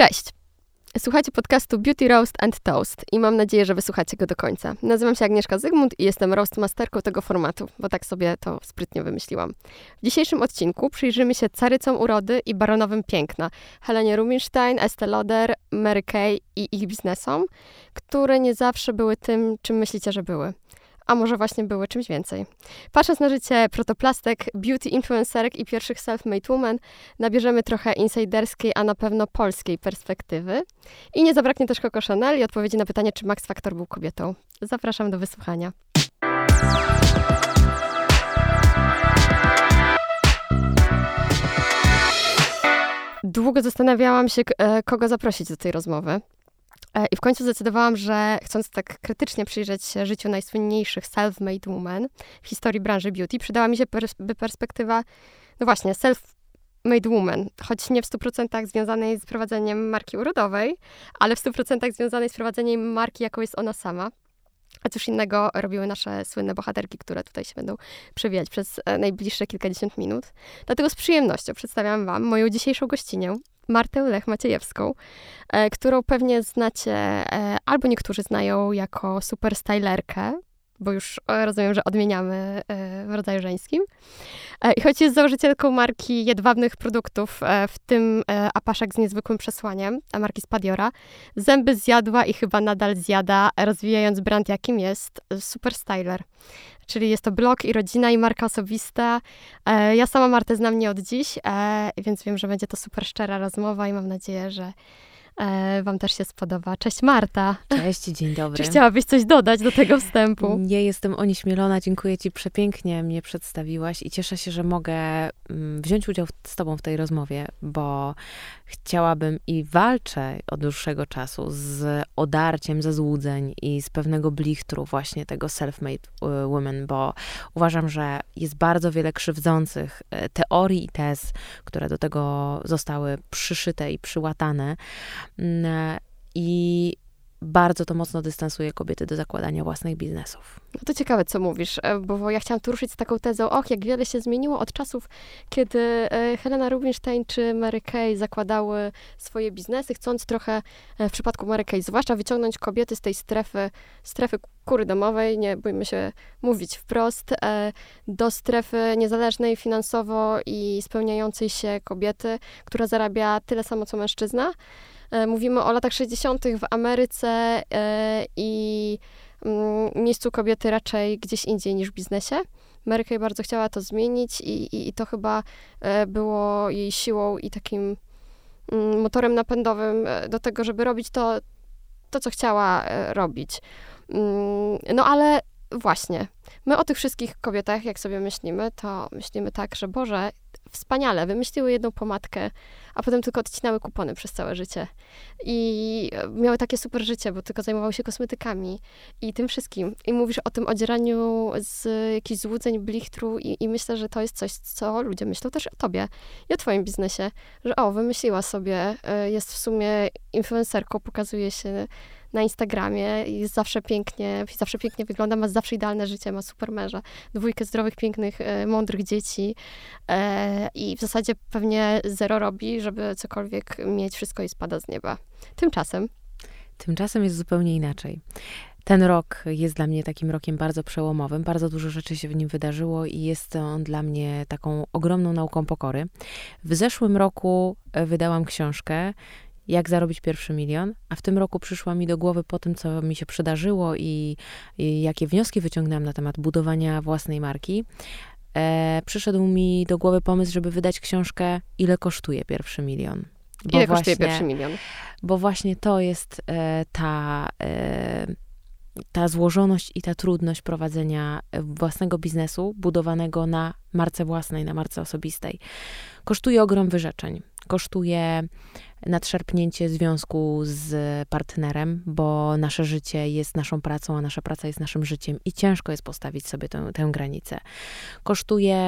Cześć! Słuchajcie podcastu Beauty Roast and Toast i mam nadzieję, że wysłuchacie go do końca. Nazywam się Agnieszka Zygmunt i jestem roastmasterką tego formatu, bo tak sobie to sprytnie wymyśliłam. W dzisiejszym odcinku przyjrzymy się carycom urody i baronowym piękna, Helenie Rubinstein, Estée Lauder, Mary Kay i ich biznesom, które nie zawsze były tym, czym myślicie, że były a może właśnie były czymś więcej. Patrząc na życie protoplastek, beauty influencerek i pierwszych self-made women, nabierzemy trochę insiderskiej, a na pewno polskiej perspektywy. I nie zabraknie też Coco Chanel i odpowiedzi na pytanie, czy Max Factor był kobietą. Zapraszam do wysłuchania. Długo zastanawiałam się, e, kogo zaprosić do tej rozmowy. E, I w końcu zdecydowałam, że chcąc tak krytycznie przyjrzeć się życiu najsłynniejszych self-made women w historii branży beauty, przydała mi się pers perspektywa, no właśnie, self-made woman, choć nie w 100% związanej z prowadzeniem marki urodowej, ale w 100% związanej z prowadzeniem marki, jaką jest ona sama. A cóż innego robiły nasze słynne bohaterki, które tutaj się będą przewijać przez e, najbliższe kilkadziesiąt minut. Dlatego z przyjemnością przedstawiam Wam moją dzisiejszą gościnię, Martę Lech Maciejewską, e, którą pewnie znacie, e, albo niektórzy znają jako super stylerkę, bo już e, rozumiem, że odmieniamy w rodzaju żeńskim. I choć jest założycielką marki jedwabnych produktów, w tym apaszek z niezwykłym przesłaniem, a marki Spadiora, zęby zjadła i chyba nadal zjada, rozwijając brand, jakim jest Super Styler czyli jest to blog i rodzina i marka osobista. E, ja sama Martę znam nie od dziś, e, więc wiem, że będzie to super szczera rozmowa i mam nadzieję, że wam też się spodoba. Cześć Marta. Cześć, dzień dobry. Czy chciałabyś coś dodać do tego wstępu? Nie jestem onieśmielona, dziękuję Ci przepięknie mnie przedstawiłaś i cieszę się, że mogę mm, wziąć udział z Tobą w tej rozmowie, bo chciałabym i walczę od dłuższego czasu z odarciem ze złudzeń i z pewnego blichtru właśnie tego self-made y, women, bo uważam, że jest bardzo wiele krzywdzących y, teorii i tez, które do tego zostały przyszyte i przyłatane. Mm, I bardzo to mocno dystansuje kobiety do zakładania własnych biznesów. No to ciekawe, co mówisz, e, bo ja chciałam tu ruszyć z taką tezą, och, jak wiele się zmieniło od czasów, kiedy e, Helena Rubinstein czy Mary Kay zakładały swoje biznesy, chcąc trochę, e, w przypadku Mary Kay zwłaszcza, wyciągnąć kobiety z tej strefy, strefy kury domowej, nie bójmy się mówić wprost, do strefy niezależnej finansowo i spełniającej się kobiety, która zarabia tyle samo, co mężczyzna. Mówimy o latach 60. w Ameryce i Mm, miejscu kobiety raczej gdzieś indziej niż w biznesie. Mary Kay bardzo chciała to zmienić i, i, i to chyba e, było jej siłą i takim mm, motorem napędowym e, do tego, żeby robić to, to co chciała e, robić. Mm, no ale właśnie, my o tych wszystkich kobietach, jak sobie myślimy, to myślimy tak, że Boże, wspaniale, wymyśliły jedną pomadkę, a potem tylko odcinały kupony przez całe życie. I miały takie super życie, bo tylko zajmowały się kosmetykami i tym wszystkim. I mówisz o tym odzieraniu z jakichś złudzeń, blichtru i, i myślę, że to jest coś, co ludzie myślą też o tobie i o twoim biznesie, że o, wymyśliła sobie, e, jest w sumie influencerką, pokazuje się na Instagramie jest zawsze pięknie, zawsze pięknie wygląda, ma zawsze idealne życie, ma super męża, dwójkę zdrowych, pięknych, e, mądrych dzieci e, i w zasadzie pewnie zero robi, żeby cokolwiek mieć, wszystko i spada z nieba. Tymczasem Tymczasem jest zupełnie inaczej. Ten rok jest dla mnie takim rokiem bardzo przełomowym. Bardzo dużo rzeczy się w nim wydarzyło i jest on dla mnie taką ogromną nauką pokory. W zeszłym roku e, wydałam książkę jak zarobić pierwszy milion, a w tym roku przyszła mi do głowy po tym, co mi się przydarzyło i, i jakie wnioski wyciągnęłam na temat budowania własnej marki. E, przyszedł mi do głowy pomysł, żeby wydać książkę Ile kosztuje pierwszy milion. Bo Ile właśnie, kosztuje pierwszy milion? Bo właśnie to jest e, ta, e, ta złożoność i ta trudność prowadzenia własnego biznesu, budowanego na marce własnej, na marce osobistej. Kosztuje ogrom wyrzeczeń. Kosztuje nadszerpnięcie związku z partnerem, bo nasze życie jest naszą pracą, a nasza praca jest naszym życiem i ciężko jest postawić sobie tę, tę granicę. Kosztuje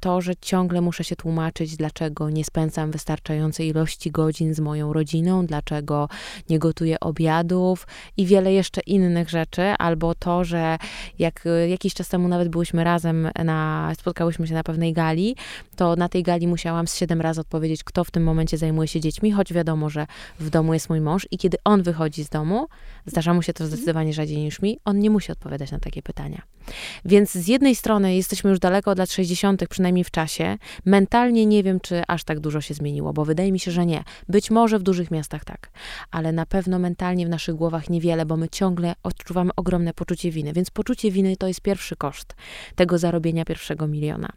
to, że ciągle muszę się tłumaczyć, dlaczego nie spędzam wystarczającej ilości godzin z moją rodziną, dlaczego nie gotuję obiadów i wiele jeszcze innych rzeczy, albo to, że jak jakiś czas temu nawet byłyśmy razem na, spotkałyśmy się na pewnej gali, to na tej gali musiałam z siedem razy odpowiedzieć, kto w tym momencie zajmuje się dziećmi, choć wiadomo, że w domu jest mój mąż i kiedy on wychodzi z domu, zdarza mu się to zdecydowanie rzadziej niż mi, on nie musi odpowiadać na takie pytania. Więc z jednej strony jesteśmy już daleko od lat 60., przynajmniej w czasie. Mentalnie nie wiem, czy aż tak dużo się zmieniło, bo wydaje mi się, że nie. Być może w dużych miastach tak, ale na pewno mentalnie w naszych głowach niewiele, bo my ciągle odczuwamy ogromne poczucie winy. Więc poczucie winy to jest pierwszy koszt tego zarobienia pierwszego miliona.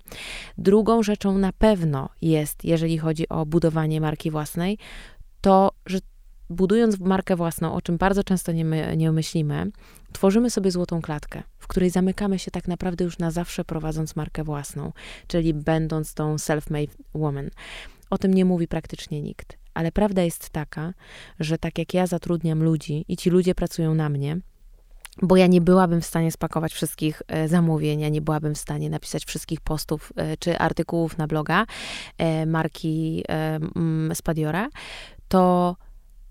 Drugą rzeczą na pewno jest, jeżeli chodzi o budowanie marki własnej, to, że budując markę własną, o czym bardzo często nie, my, nie myślimy, tworzymy sobie złotą klatkę, w której zamykamy się tak naprawdę już na zawsze prowadząc markę własną, czyli będąc tą self-made woman. O tym nie mówi praktycznie nikt. Ale prawda jest taka, że tak jak ja zatrudniam ludzi i ci ludzie pracują na mnie, bo ja nie byłabym w stanie spakować wszystkich e, zamówień, ja nie byłabym w stanie napisać wszystkich postów e, czy artykułów na bloga e, marki Spadiora, to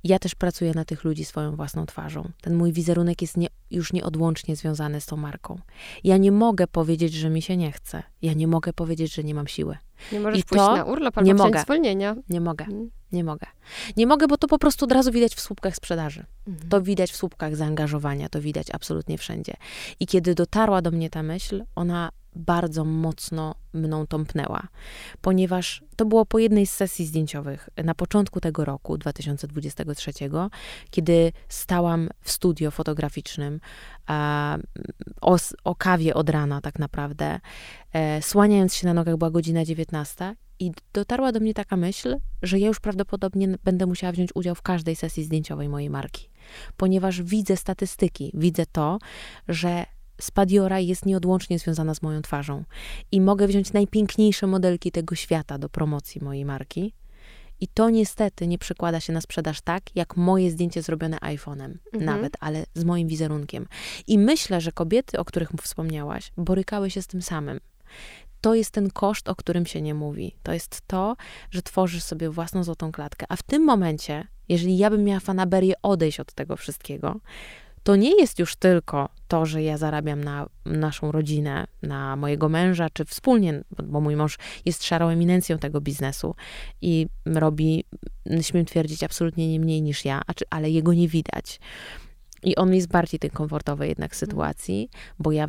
ja też pracuję na tych ludzi swoją własną twarzą. Ten mój wizerunek jest nie, już nieodłącznie związany z tą marką. Ja nie mogę powiedzieć, że mi się nie chce. Ja nie mogę powiedzieć, że nie mam siły. Nie możesz I pójść to na urlop albo nie mogę. zwolnienia. Nie mogę. Nie mogę. Nie mogę, bo to po prostu od razu widać w słupkach sprzedaży. Mhm. To widać w słupkach zaangażowania, to widać absolutnie wszędzie. I kiedy dotarła do mnie ta myśl, ona bardzo mocno mną tąpnęła, ponieważ to było po jednej z sesji zdjęciowych na początku tego roku, 2023, kiedy stałam w studio fotograficznym a, o, o kawie od rana tak naprawdę, e, słaniając się na nogach, była godzina 19 i dotarła do mnie taka myśl, że ja już prawdopodobnie będę musiała wziąć udział w każdej sesji zdjęciowej mojej marki, ponieważ widzę statystyki, widzę to, że Spadiora jest nieodłącznie związana z moją twarzą i mogę wziąć najpiękniejsze modelki tego świata do promocji mojej marki. I to niestety nie przekłada się na sprzedaż tak, jak moje zdjęcie zrobione iPhone'em, mhm. nawet, ale z moim wizerunkiem. I myślę, że kobiety, o których wspomniałaś, borykały się z tym samym. To jest ten koszt, o którym się nie mówi. To jest to, że tworzysz sobie własną złotą klatkę. A w tym momencie, jeżeli ja bym miała fanaberię odejść od tego wszystkiego, to nie jest już tylko to, że ja zarabiam na naszą rodzinę, na mojego męża, czy wspólnie, bo mój mąż jest szarą eminencją tego biznesu i robi, śmiem twierdzić, absolutnie nie mniej niż ja, ale jego nie widać. I on jest bardziej tej komfortowej jednak sytuacji, bo ja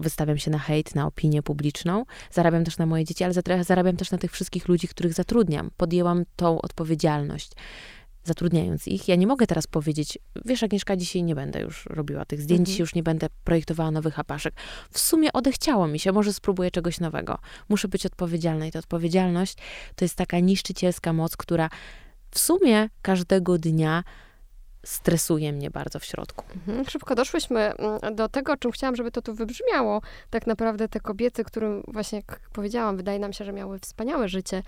wystawiam się na hejt, na opinię publiczną, zarabiam też na moje dzieci, ale zarabiam też na tych wszystkich ludzi, których zatrudniam. Podjęłam tą odpowiedzialność zatrudniając ich. Ja nie mogę teraz powiedzieć, wiesz, Agnieszka, dzisiaj nie będę już robiła tych zdjęć, mhm. już nie będę projektowała nowych apaszek. W sumie odechciało mi się, może spróbuję czegoś nowego. Muszę być odpowiedzialna i ta odpowiedzialność to jest taka niszczycielska moc, która w sumie każdego dnia stresuje mnie bardzo w środku. Mhm. Szybko doszłyśmy mm, do tego, o czym chciałam, żeby to tu wybrzmiało. Tak naprawdę te kobiety, którym właśnie, jak powiedziałam, wydaje nam się, że miały wspaniałe życie,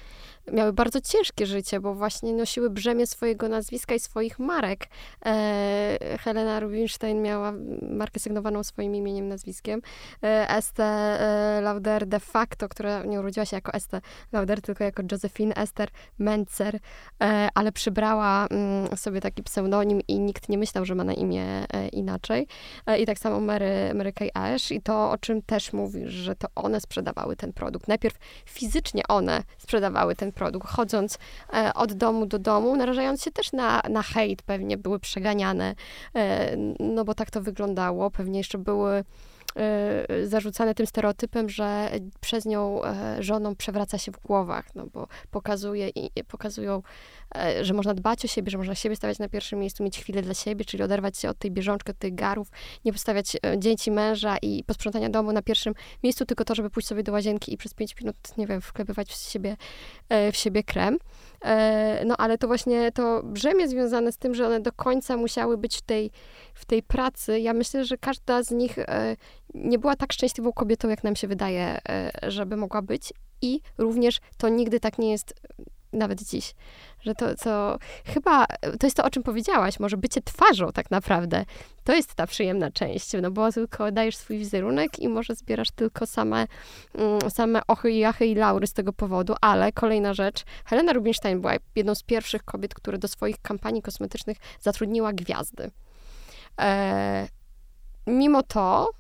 miały bardzo ciężkie życie, bo właśnie nosiły brzemię swojego nazwiska i swoich marek. E, Helena Rubinstein miała markę sygnowaną swoim imieniem, nazwiskiem. E, Estę e, Lauder de facto, która nie urodziła się jako Estę Lauder, tylko jako Josephine Esther Menzer, e, ale przybrała mm, sobie taki pseudonim i nikt nie myślał, że ma na imię e, inaczej. E, I tak samo Mary, Mary Kay Ash i to, o czym też mówisz, że to one sprzedawały ten produkt. Najpierw fizycznie one sprzedawały ten produkt, chodząc e, od domu do domu, narażając się też na, na hejt, pewnie były przeganiane, no bo tak to wyglądało. Pewnie jeszcze były zarzucane tym stereotypem, że przez nią żoną przewraca się w głowach, no bo pokazuje pokazują E, że można dbać o siebie, że można siebie stawiać na pierwszym miejscu, mieć chwilę dla siebie, czyli oderwać się od tej bieżączki, od tych garów, nie postawiać e, dzieci, męża i posprzątania domu na pierwszym miejscu, tylko to, żeby pójść sobie do łazienki i przez pięć minut, nie wiem, wklepywać w siebie, e, w siebie krem. No ale to właśnie to brzemię związane z tym, że one do końca musiały być w tej, w tej pracy. Ja myślę, że każda z nich nie była tak szczęśliwą kobietą, jak nam się wydaje, żeby mogła być. I również to nigdy tak nie jest nawet dziś. Że to, co chyba, to jest to, o czym powiedziałaś, może bycie twarzą tak naprawdę, to jest ta przyjemna część, no bo tylko dajesz swój wizerunek i może zbierasz tylko same, mm, same ochy i jachy i laury z tego powodu, ale kolejna rzecz, Helena Rubinstein była jedną z pierwszych kobiet, które do swoich kampanii kosmetycznych zatrudniła gwiazdy. E, mimo to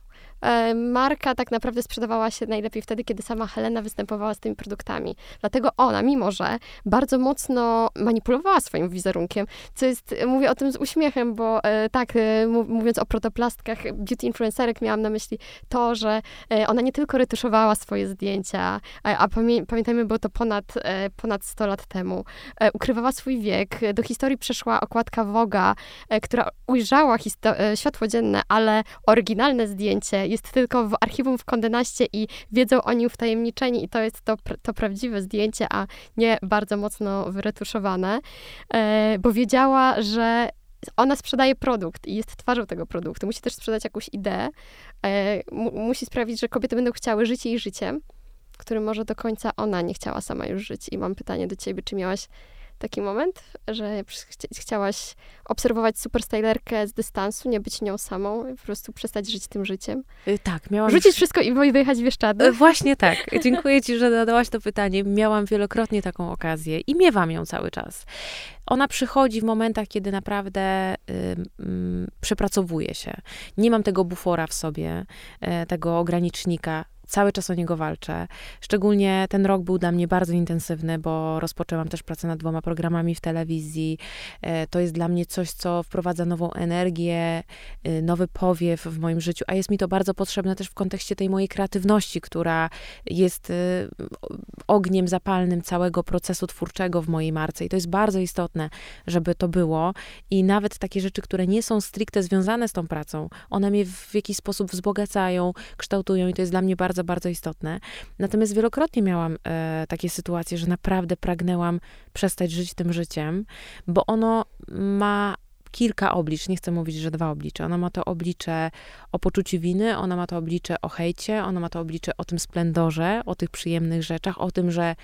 marka tak naprawdę sprzedawała się najlepiej wtedy, kiedy sama Helena występowała z tymi produktami. Dlatego ona, mimo że bardzo mocno manipulowała swoim wizerunkiem, co jest, mówię o tym z uśmiechem, bo e, tak, e, mówiąc o protoplastkach beauty influencerek, miałam na myśli to, że e, ona nie tylko retuszowała swoje zdjęcia, a, pamię pamiętajmy, było to ponad, e, ponad 100 lat temu, e, ukrywała swój wiek. Do historii przeszła okładka Woga, która ujrzała światło dzienne, ale oryginalne zdjęcie jest tylko w archiwum w Kondenaście i wiedzą o nim wtajemniczeni i to jest to, to prawdziwe zdjęcie, a nie bardzo mocno wyretuszowane, bo wiedziała, że ona sprzedaje produkt i jest twarzą tego produktu. Musi też sprzedać jakąś ideę. musi sprawić, że kobiety będą chciały żyć jej życiem, którym może do końca ona nie chciała sama już żyć. I mam pytanie do ciebie, czy miałaś taki moment, że chciałaś obserwować superstylerkę z dystansu, nie być nią samą, po prostu przestać żyć tym życiem? Y, tak, miałam... Rzucić wszystko i wyjechać w Bieszczady? Y, właśnie tak. Dziękuję ci, że zadałaś to pytanie. Miałam wielokrotnie taką okazję i miewam ją cały czas. Ona przychodzi w momentach, kiedy naprawdę y, y, przepracowuje się. Nie mam tego bufora w sobie, y, tego ogranicznika cały czas o niego walczę. Szczególnie ten rok był dla mnie bardzo intensywny, bo rozpoczęłam też pracę nad dwoma programami w telewizji. E, to jest dla mnie coś, co wprowadza nową energię, y, nowy powiew w moim życiu, a jest mi to bardzo potrzebne też w kontekście tej mojej kreatywności, która jest ogniem zapalnym całego procesu twórczego w mojej marce. I to jest bardzo istotne, żeby to było. I nawet takie rzeczy, które nie są stricte związane z tą pracą, one mnie w jakiś sposób wzbogacają, kształtują i to jest dla mnie bardzo, bardzo istotne. Natomiast wielokrotnie miałam e, takie sytuacje, że naprawdę pragnęłam przestać żyć tym życiem, bo ono ma kilka oblicz, nie chcę mówić, że dwa oblicze. Ona ma to oblicze o poczuciu winy, ona ma to oblicze o hejcie, ona ma to oblicze o tym splendorze, o tych przyjemnych rzeczach, o tym, że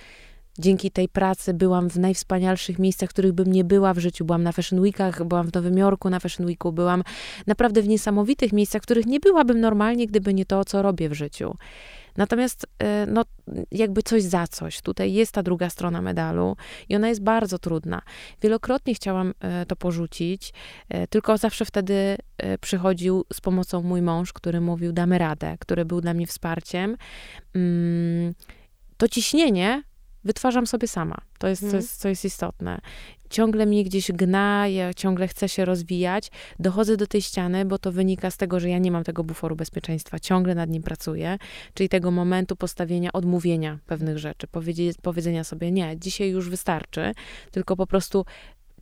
dzięki tej pracy byłam w najwspanialszych miejscach, których bym nie była w życiu. Byłam na Fashion Weekach, byłam w Nowym Jorku na Fashion Weeku, byłam naprawdę w niesamowitych miejscach, których nie byłabym normalnie, gdyby nie to, co robię w życiu. Natomiast, e, no, jakby coś za coś. Tutaj jest ta druga strona medalu i ona jest bardzo trudna. Wielokrotnie chciałam e, to porzucić, e, tylko zawsze wtedy przychodził z pomocą mój mąż, który mówił, damy radę, który był dla mnie wsparciem. Mm, to ciśnienie wytwarzam sobie sama. To jest, mhm. co jest istotne. Ciągle mnie gdzieś gna, ja ciągle chcę się rozwijać. Dochodzę do tej ściany, bo to wynika z tego, że ja nie mam tego buforu bezpieczeństwa. Ciągle nad nim pracuję, czyli tego momentu postawienia, odmówienia pewnych rzeczy, powiedzenia sobie, nie, dzisiaj już wystarczy, tylko po prostu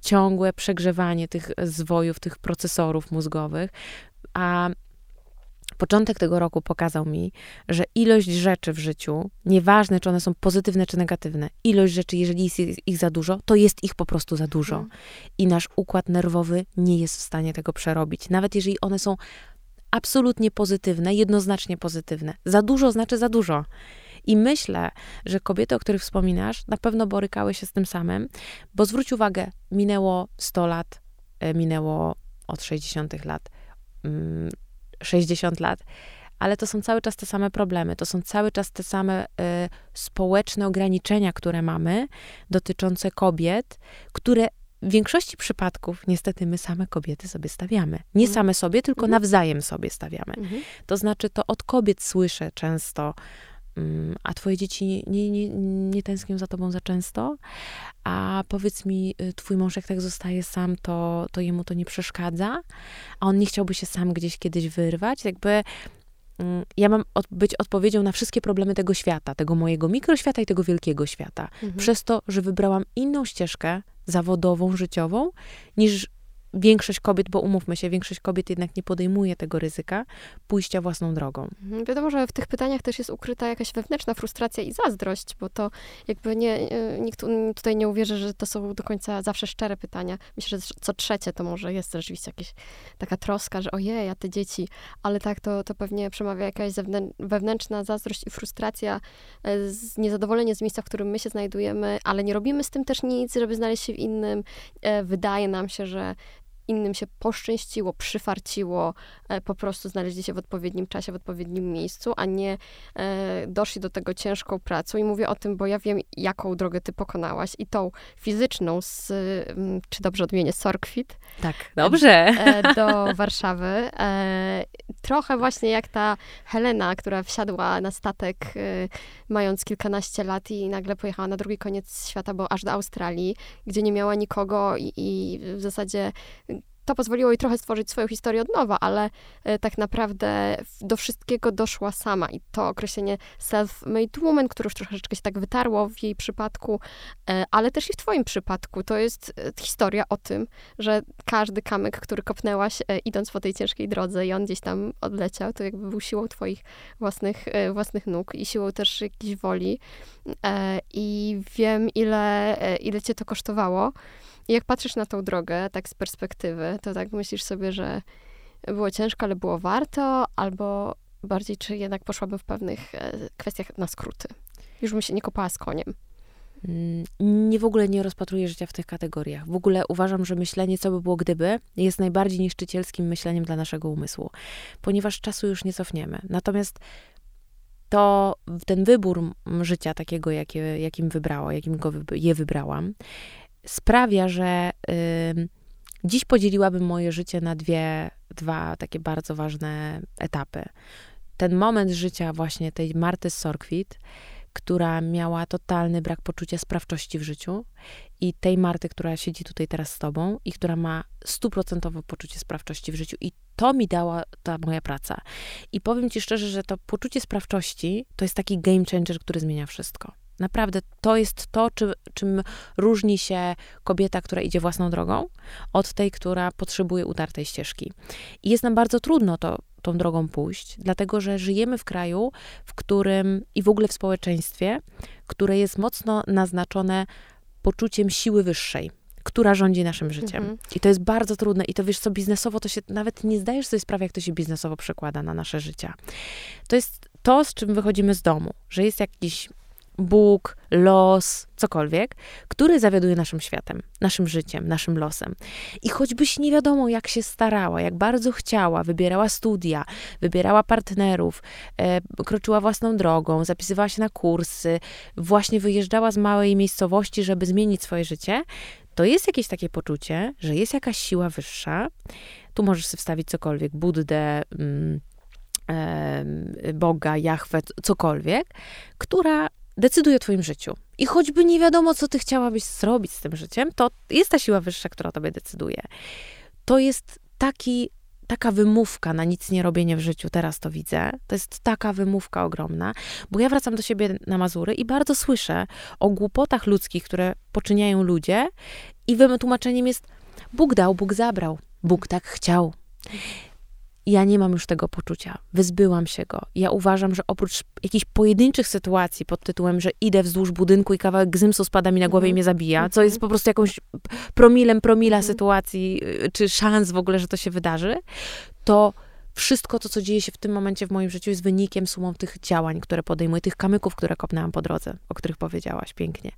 ciągłe przegrzewanie tych zwojów, tych procesorów mózgowych, a Początek tego roku pokazał mi, że ilość rzeczy w życiu, nieważne czy one są pozytywne czy negatywne, ilość rzeczy, jeżeli jest ich za dużo, to jest ich po prostu za dużo. Mhm. I nasz układ nerwowy nie jest w stanie tego przerobić. Nawet jeżeli one są absolutnie pozytywne, jednoznacznie pozytywne. Za dużo znaczy za dużo. I myślę, że kobiety, o których wspominasz, na pewno borykały się z tym samym, bo zwróć uwagę, minęło 100 lat, e, minęło od 60 lat mm, 60 lat, ale to są cały czas te same problemy, to są cały czas te same y, społeczne ograniczenia, które mamy dotyczące kobiet, które w większości przypadków niestety my same kobiety sobie stawiamy. Nie mhm. same sobie, tylko mhm. nawzajem sobie stawiamy. Mhm. To znaczy, to od kobiet słyszę często, a twoje dzieci nie, nie, nie tęsknią za tobą za często, a powiedz mi, y, twój mąż jak tak zostaje sam, to, to jemu to nie przeszkadza, a on nie chciałby się sam gdzieś kiedyś wyrwać, jakby mm, ja mam od, być odpowiedzią na wszystkie problemy tego świata, tego mojego mikroświata i tego wielkiego świata, mhm. przez to, że wybrałam inną ścieżkę zawodową, życiową, niż większość kobiet, bo umówmy się, większość kobiet jednak nie podejmuje tego ryzyka pójścia własną drogą. Mhm. Wiadomo, że w tych pytaniach też jest ukryta jakaś wewnętrzna frustracja i zazdrość, bo to jakby nie, e, nikt tutaj nie uwierzy, że to są do końca zawsze szczere pytania. Myślę, że co trzecie to może jest rzeczywiście jakaś taka troska, że ojej, a te dzieci, ale tak, to, to pewnie przemawia jakaś wewnętrzna zazdrość i frustracja, e, niezadowolenie z miejsca, w którym my się znajdujemy, ale nie robimy z tym też nic, żeby znaleźć się w innym. E, wydaje nam się, że innym się poszczęściło, przyfarciło, e, po prostu znaleźli się w odpowiednim czasie, w odpowiednim miejscu, a nie e, doszli do tego ciężką pracą. I mówię o tym, bo ja wiem, jaką drogę ty pokonałaś i tą fizyczną, z, mm, czy dobrze odmienię, Sorkwit. Tak, dobrze. Do Warszawy. Trochę właśnie jak ta Helena, która wsiadła na statek mając kilkanaście lat i nagle pojechała na drugi koniec świata, bo aż do Australii, gdzie nie miała nikogo i, i w zasadzie to pozwoliło jej trochę stworzyć swoją historię od nowa, ale e, tak naprawdę do wszystkiego doszła sama i to określenie self-made woman, które już troszeczkę się tak wytarło w jej przypadku, e, ale też i w twoim przypadku, to jest e, historia o tym, że każdy kamyk, który kopnęłaś idąc po tej ciężkiej drodze i on gdzieś tam odleciał, to jakby był siłą twoich własnych, własnych nóg i siłą też jakiejś woli i wiem, ile, ile cię to kosztowało. I jak patrzysz na tą drogę, tak z perspektywy, to tak myślisz sobie, że było ciężko, ale było warto, albo bardziej, czy jednak poszłabym w pewnych e, kwestiach na skróty. Już bym się nie kopała z koniem. Mm, nie w ogóle nie rozpatruję życia w tych kategoriach. W ogóle uważam, że myślenie, co by było gdyby, jest najbardziej niszczycielskim myśleniem dla naszego umysłu, ponieważ czasu już nie cofniemy. Natomiast to ten wybór życia takiego, jakie, jakim wybrała, jakim go je wybrałam, sprawia, że y, dziś podzieliłabym moje życie na dwie, dwa takie bardzo ważne etapy. Ten moment życia właśnie tej Marty Sorkwit, która miała totalny brak poczucia sprawczości w życiu i tej Marty, która siedzi tutaj teraz z tobą i która ma stuprocentowe poczucie sprawczości w życiu i to mi dała ta moja praca. I powiem ci szczerze, że to poczucie sprawczości to jest taki game changer, który zmienia wszystko. Naprawdę to jest to, czy, czym różni się kobieta, która idzie własną drogą, od tej, która potrzebuje utartej ścieżki. I jest nam bardzo trudno to, tą drogą pójść, dlatego że żyjemy w kraju, w którym i w ogóle w społeczeństwie, które jest mocno naznaczone poczuciem siły wyższej która rządzi naszym życiem. Mhm. I to jest bardzo trudne. I to wiesz co, biznesowo to się nawet nie zdajesz sobie sprawy, jak to się biznesowo przekłada na nasze życia. To jest to, z czym wychodzimy z domu, że jest jakiś Bóg, los, cokolwiek, który zawiaduje naszym światem, naszym życiem, naszym losem. I choćbyś nie wiadomo, jak się starała, jak bardzo chciała, wybierała studia, wybierała partnerów, e, kroczyła własną drogą, zapisywała się na kursy, właśnie wyjeżdżała z małej miejscowości, żeby zmienić swoje życie, to jest jakieś takie poczucie, że jest jakaś siła wyższa. Tu możesz sobie wstawić cokolwiek, Buddę, mm, Boga, Jachwę, cokolwiek, która decyduje o twoim życiu. I choćby nie wiadomo, co ty chciałabyś zrobić z tym życiem, to jest ta siła wyższa, która o tobie decyduje. To jest taki, taka wymówka na nic nie robienie w życiu, teraz to widzę. To jest taka wymówka ogromna, bo ja wracam do siebie na Mazury i bardzo słyszę o głupotach ludzkich, które poczyniają ludzie i wytłumaczeniem jest Bóg dał, Bóg zabrał, Bóg tak chciał ja nie mam już tego poczucia. Wyzbyłam się go. Ja uważam, że oprócz jakichś pojedynczych sytuacji pod tytułem, że idę wzdłuż budynku i kawałek gzymsu spada mi na głowę mm. i mhm. mnie zabija, co jest mhm. po prostu jakąś promilem promila mm. sytuacji, y, czy szans w ogóle, że to się wydarzy, to wszystko to, co dzieje się w tym momencie w moim życiu, jest wynikiem sumą tych działań, które podejmuję, tych kamyków, które kopnęłam po drodze, o których powiedziałaś pięknie.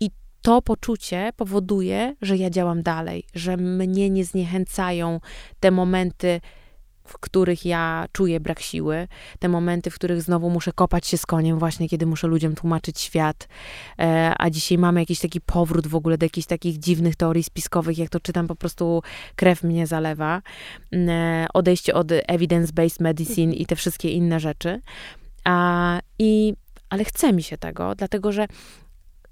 I to poczucie powoduje, że ja działam dalej, że mnie nie zniechęcają te momenty w których ja czuję brak siły, te momenty, w których znowu muszę kopać się z koniem, właśnie kiedy muszę ludziom tłumaczyć świat, e, a dzisiaj mamy jakiś taki powrót w ogóle do jakichś takich dziwnych teorii spiskowych, jak to czytam, po prostu krew mnie zalewa, e, odejście od evidence-based medicine i te wszystkie inne rzeczy. A, i, ale chce mi się tego, dlatego że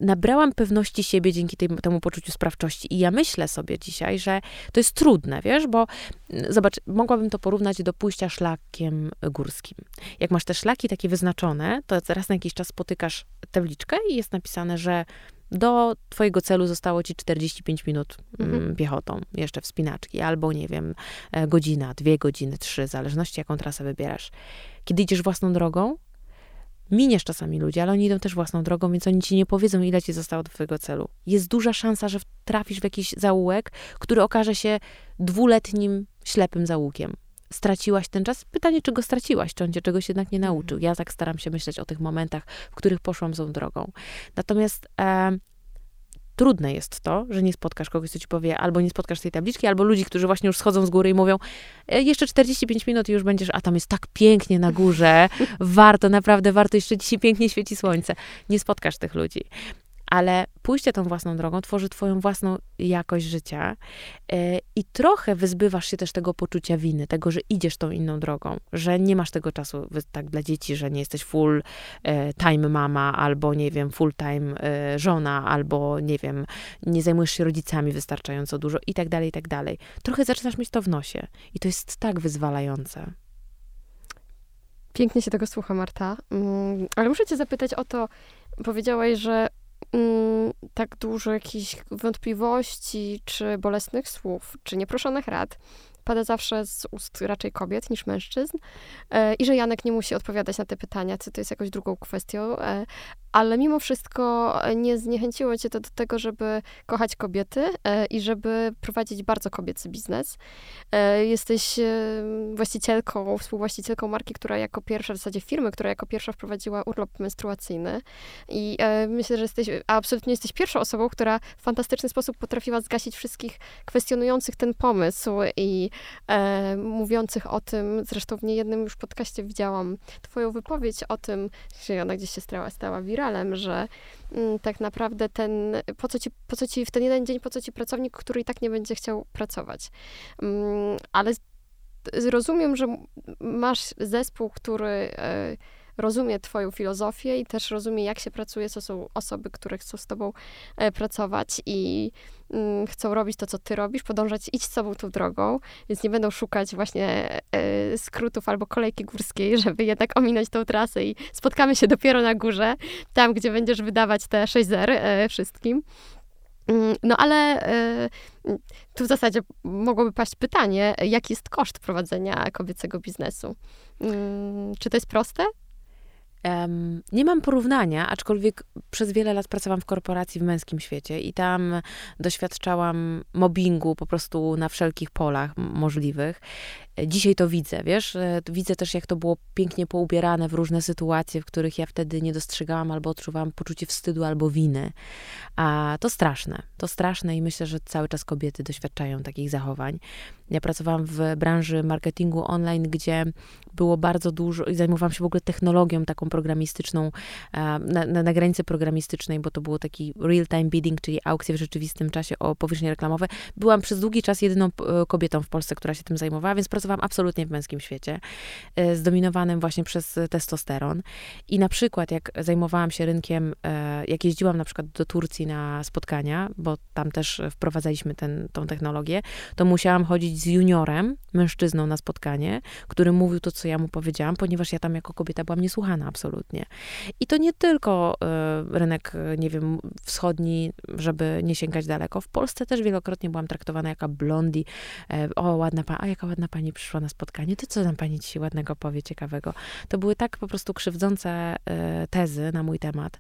nabrałam pewności siebie dzięki tej, temu poczuciu sprawczości. I ja myślę sobie dzisiaj, że to jest trudne, wiesz, bo mm, zobacz, mogłabym to porównać do pójścia szlakiem górskim. Jak masz te szlaki takie wyznaczone, to raz na jakiś czas spotykasz tabliczkę i jest napisane, że do twojego celu zostało ci 45 minut mm, mhm. piechotą, jeszcze wspinaczki, albo nie wiem, e, godzina, dwie godziny, trzy, w zależności jaką trasę wybierasz. Kiedy idziesz własną drogą, Miniesz czasami ludzi, ale oni idą też własną drogą, więc oni ci nie powiedzą, ile ci zostało do twojego celu. Jest duża szansa, że trafisz w jakiś zaułek, który okaże się dwuletnim, ślepym zaułkiem. Straciłaś ten czas? Pytanie, czy go straciłaś, czy on cię czegoś jednak nie nauczył. Mhm. Ja tak staram się myśleć o tych momentach, w których poszłam tą drogą. Natomiast e, trudne jest to, że nie spotkasz kogoś, kto ci powie, albo nie spotkasz tej tabliczki, albo ludzi, którzy właśnie już schodzą z góry i mówią, e, jeszcze 45 minut i już będziesz, a tam jest tak pięknie na górze, warto, naprawdę warto, jeszcze dzisiaj pięknie świeci słońce. Nie spotkasz tych ludzi ale pójście tą własną drogą tworzy twoją własną jakość życia yy, i trochę wyzbywasz się też tego poczucia winy, tego, że idziesz tą inną drogą, że nie masz tego czasu tak dla dzieci, że nie jesteś full yy, time mama, albo nie wiem, full time yy, żona, albo nie wiem, nie zajmujesz się rodzicami wystarczająco dużo i tak dalej, i tak dalej. Trochę zaczynasz mieć to w nosie i to jest tak wyzwalające. Pięknie się tego słucha, Marta. Mm, ale muszę cię zapytać o to, powiedziałaś, że mm, tak dużo jakichś wątpliwości, czy bolesnych słów, czy nieproszonych rad. Pada zawsze z ust raczej kobiet niż mężczyzn. E, i że Janek nie musi odpowiadać na te pytania, co to jest jakąś drugą kwestią, e, ale mimo wszystko nie zniechęciło cię to do tego, żeby kochać kobiety e, i żeby prowadzić bardzo kobiecy biznes. E, jesteś e, właścicielką, współwłaścicielką marki, która jako pierwsza, w zasadzie firmy, która jako pierwsza wprowadziła urlop menstruacyjny. I myślę, że jesteś, absolutnie jesteś pierwszą osobą, która w fantastyczny sposób potrafiła zgasić wszystkich kwestionujących ten pomysł i mówiących o tym, zresztą w niejednym już podcaście widziałam twoją wypowiedź o tym, że ona gdzieś się stała, stała wiralna, że mm, tak naprawdę ten, po co, ci, po co ci w ten jeden dzień, po co ci pracownik, który i tak nie będzie chciał pracować. Mm, ale rozumiem, że masz zespół, który e, rozumie Twoją filozofię i też rozumie, jak się pracuje, co są osoby, które chcą z Tobą e, pracować i mm, chcą robić to, co Ty robisz, podążać, iść z sobą tą drogą, więc nie będą szukać właśnie e, skrótów albo kolejki górskiej, żeby jednak ominąć tą trasę i spotkamy się dopiero na górze, tam, gdzie będziesz wydawać te 6 zer e, wszystkim. Mm, no ale tu w zasadzie mogłoby paść pytanie, jaki jest koszt prowadzenia kobiecego biznesu? Mm, czy to jest proste? Um, nie mam porównania, aczkolwiek przez wiele lat pracowałam w korporacji w męskim świecie i tam doświadczałam mobbingu po prostu na wszelkich polach możliwych. Dzisiaj to widzę, wiesz, widzę też, jak to było pięknie poubierane w różne sytuacje, w których ja wtedy nie dostrzegałam albo odczuwałam poczucie wstydu albo winy. A to straszne, to straszne i myślę, że cały czas kobiety doświadczają takich zachowań. Ja pracowałam w branży marketingu online, gdzie było bardzo dużo i zajmowałam się w ogóle technologią taką programistyczną, na, na, na granicy programistycznej, bo to było taki real-time bidding, czyli aukcje w rzeczywistym czasie o powierzchnie reklamowe. Byłam przez długi czas jedyną e, kobietą w Polsce, która się tym zajmowała, więc pracowałam absolutnie w męskim świecie, e, zdominowanym właśnie przez testosteron. I na przykład, jak zajmowałam się rynkiem, e, jak jeździłam na przykład do Turcji na spotkania, bo tam też wprowadzaliśmy ten, tą technologię, to musiałam chodzić z juniorem, mężczyzną na spotkanie, który mówił to, co ja mu powiedziałam, ponieważ ja tam jako kobieta byłam niesłuchana absolutnie. I to nie tylko y, rynek, nie wiem, wschodni, żeby nie sięgać daleko. W Polsce też wielokrotnie byłam traktowana jako blondi. O, ładna pani, a jaka ładna pani przyszła na spotkanie, to co nam pani dzisiaj ładnego powie, ciekawego. To były tak po prostu krzywdzące y, tezy na mój temat,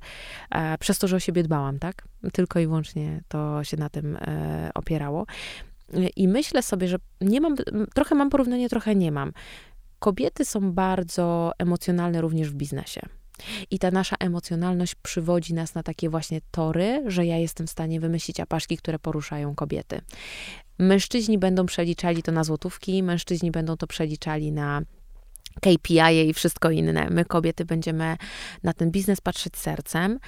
przez to, że o siebie dbałam, tak? Tylko i wyłącznie to się na tym opierało. I myślę sobie, że nie mam, trochę mam porównanie, trochę nie mam. Kobiety są bardzo emocjonalne również w biznesie. I ta nasza emocjonalność przywodzi nas na takie właśnie tory, że ja jestem w stanie wymyślić apaszki, które poruszają kobiety. Mężczyźni będą przeliczali to na złotówki, mężczyźni będą to przeliczali na KPI i wszystko inne. My, kobiety, będziemy na ten biznes patrzeć sercem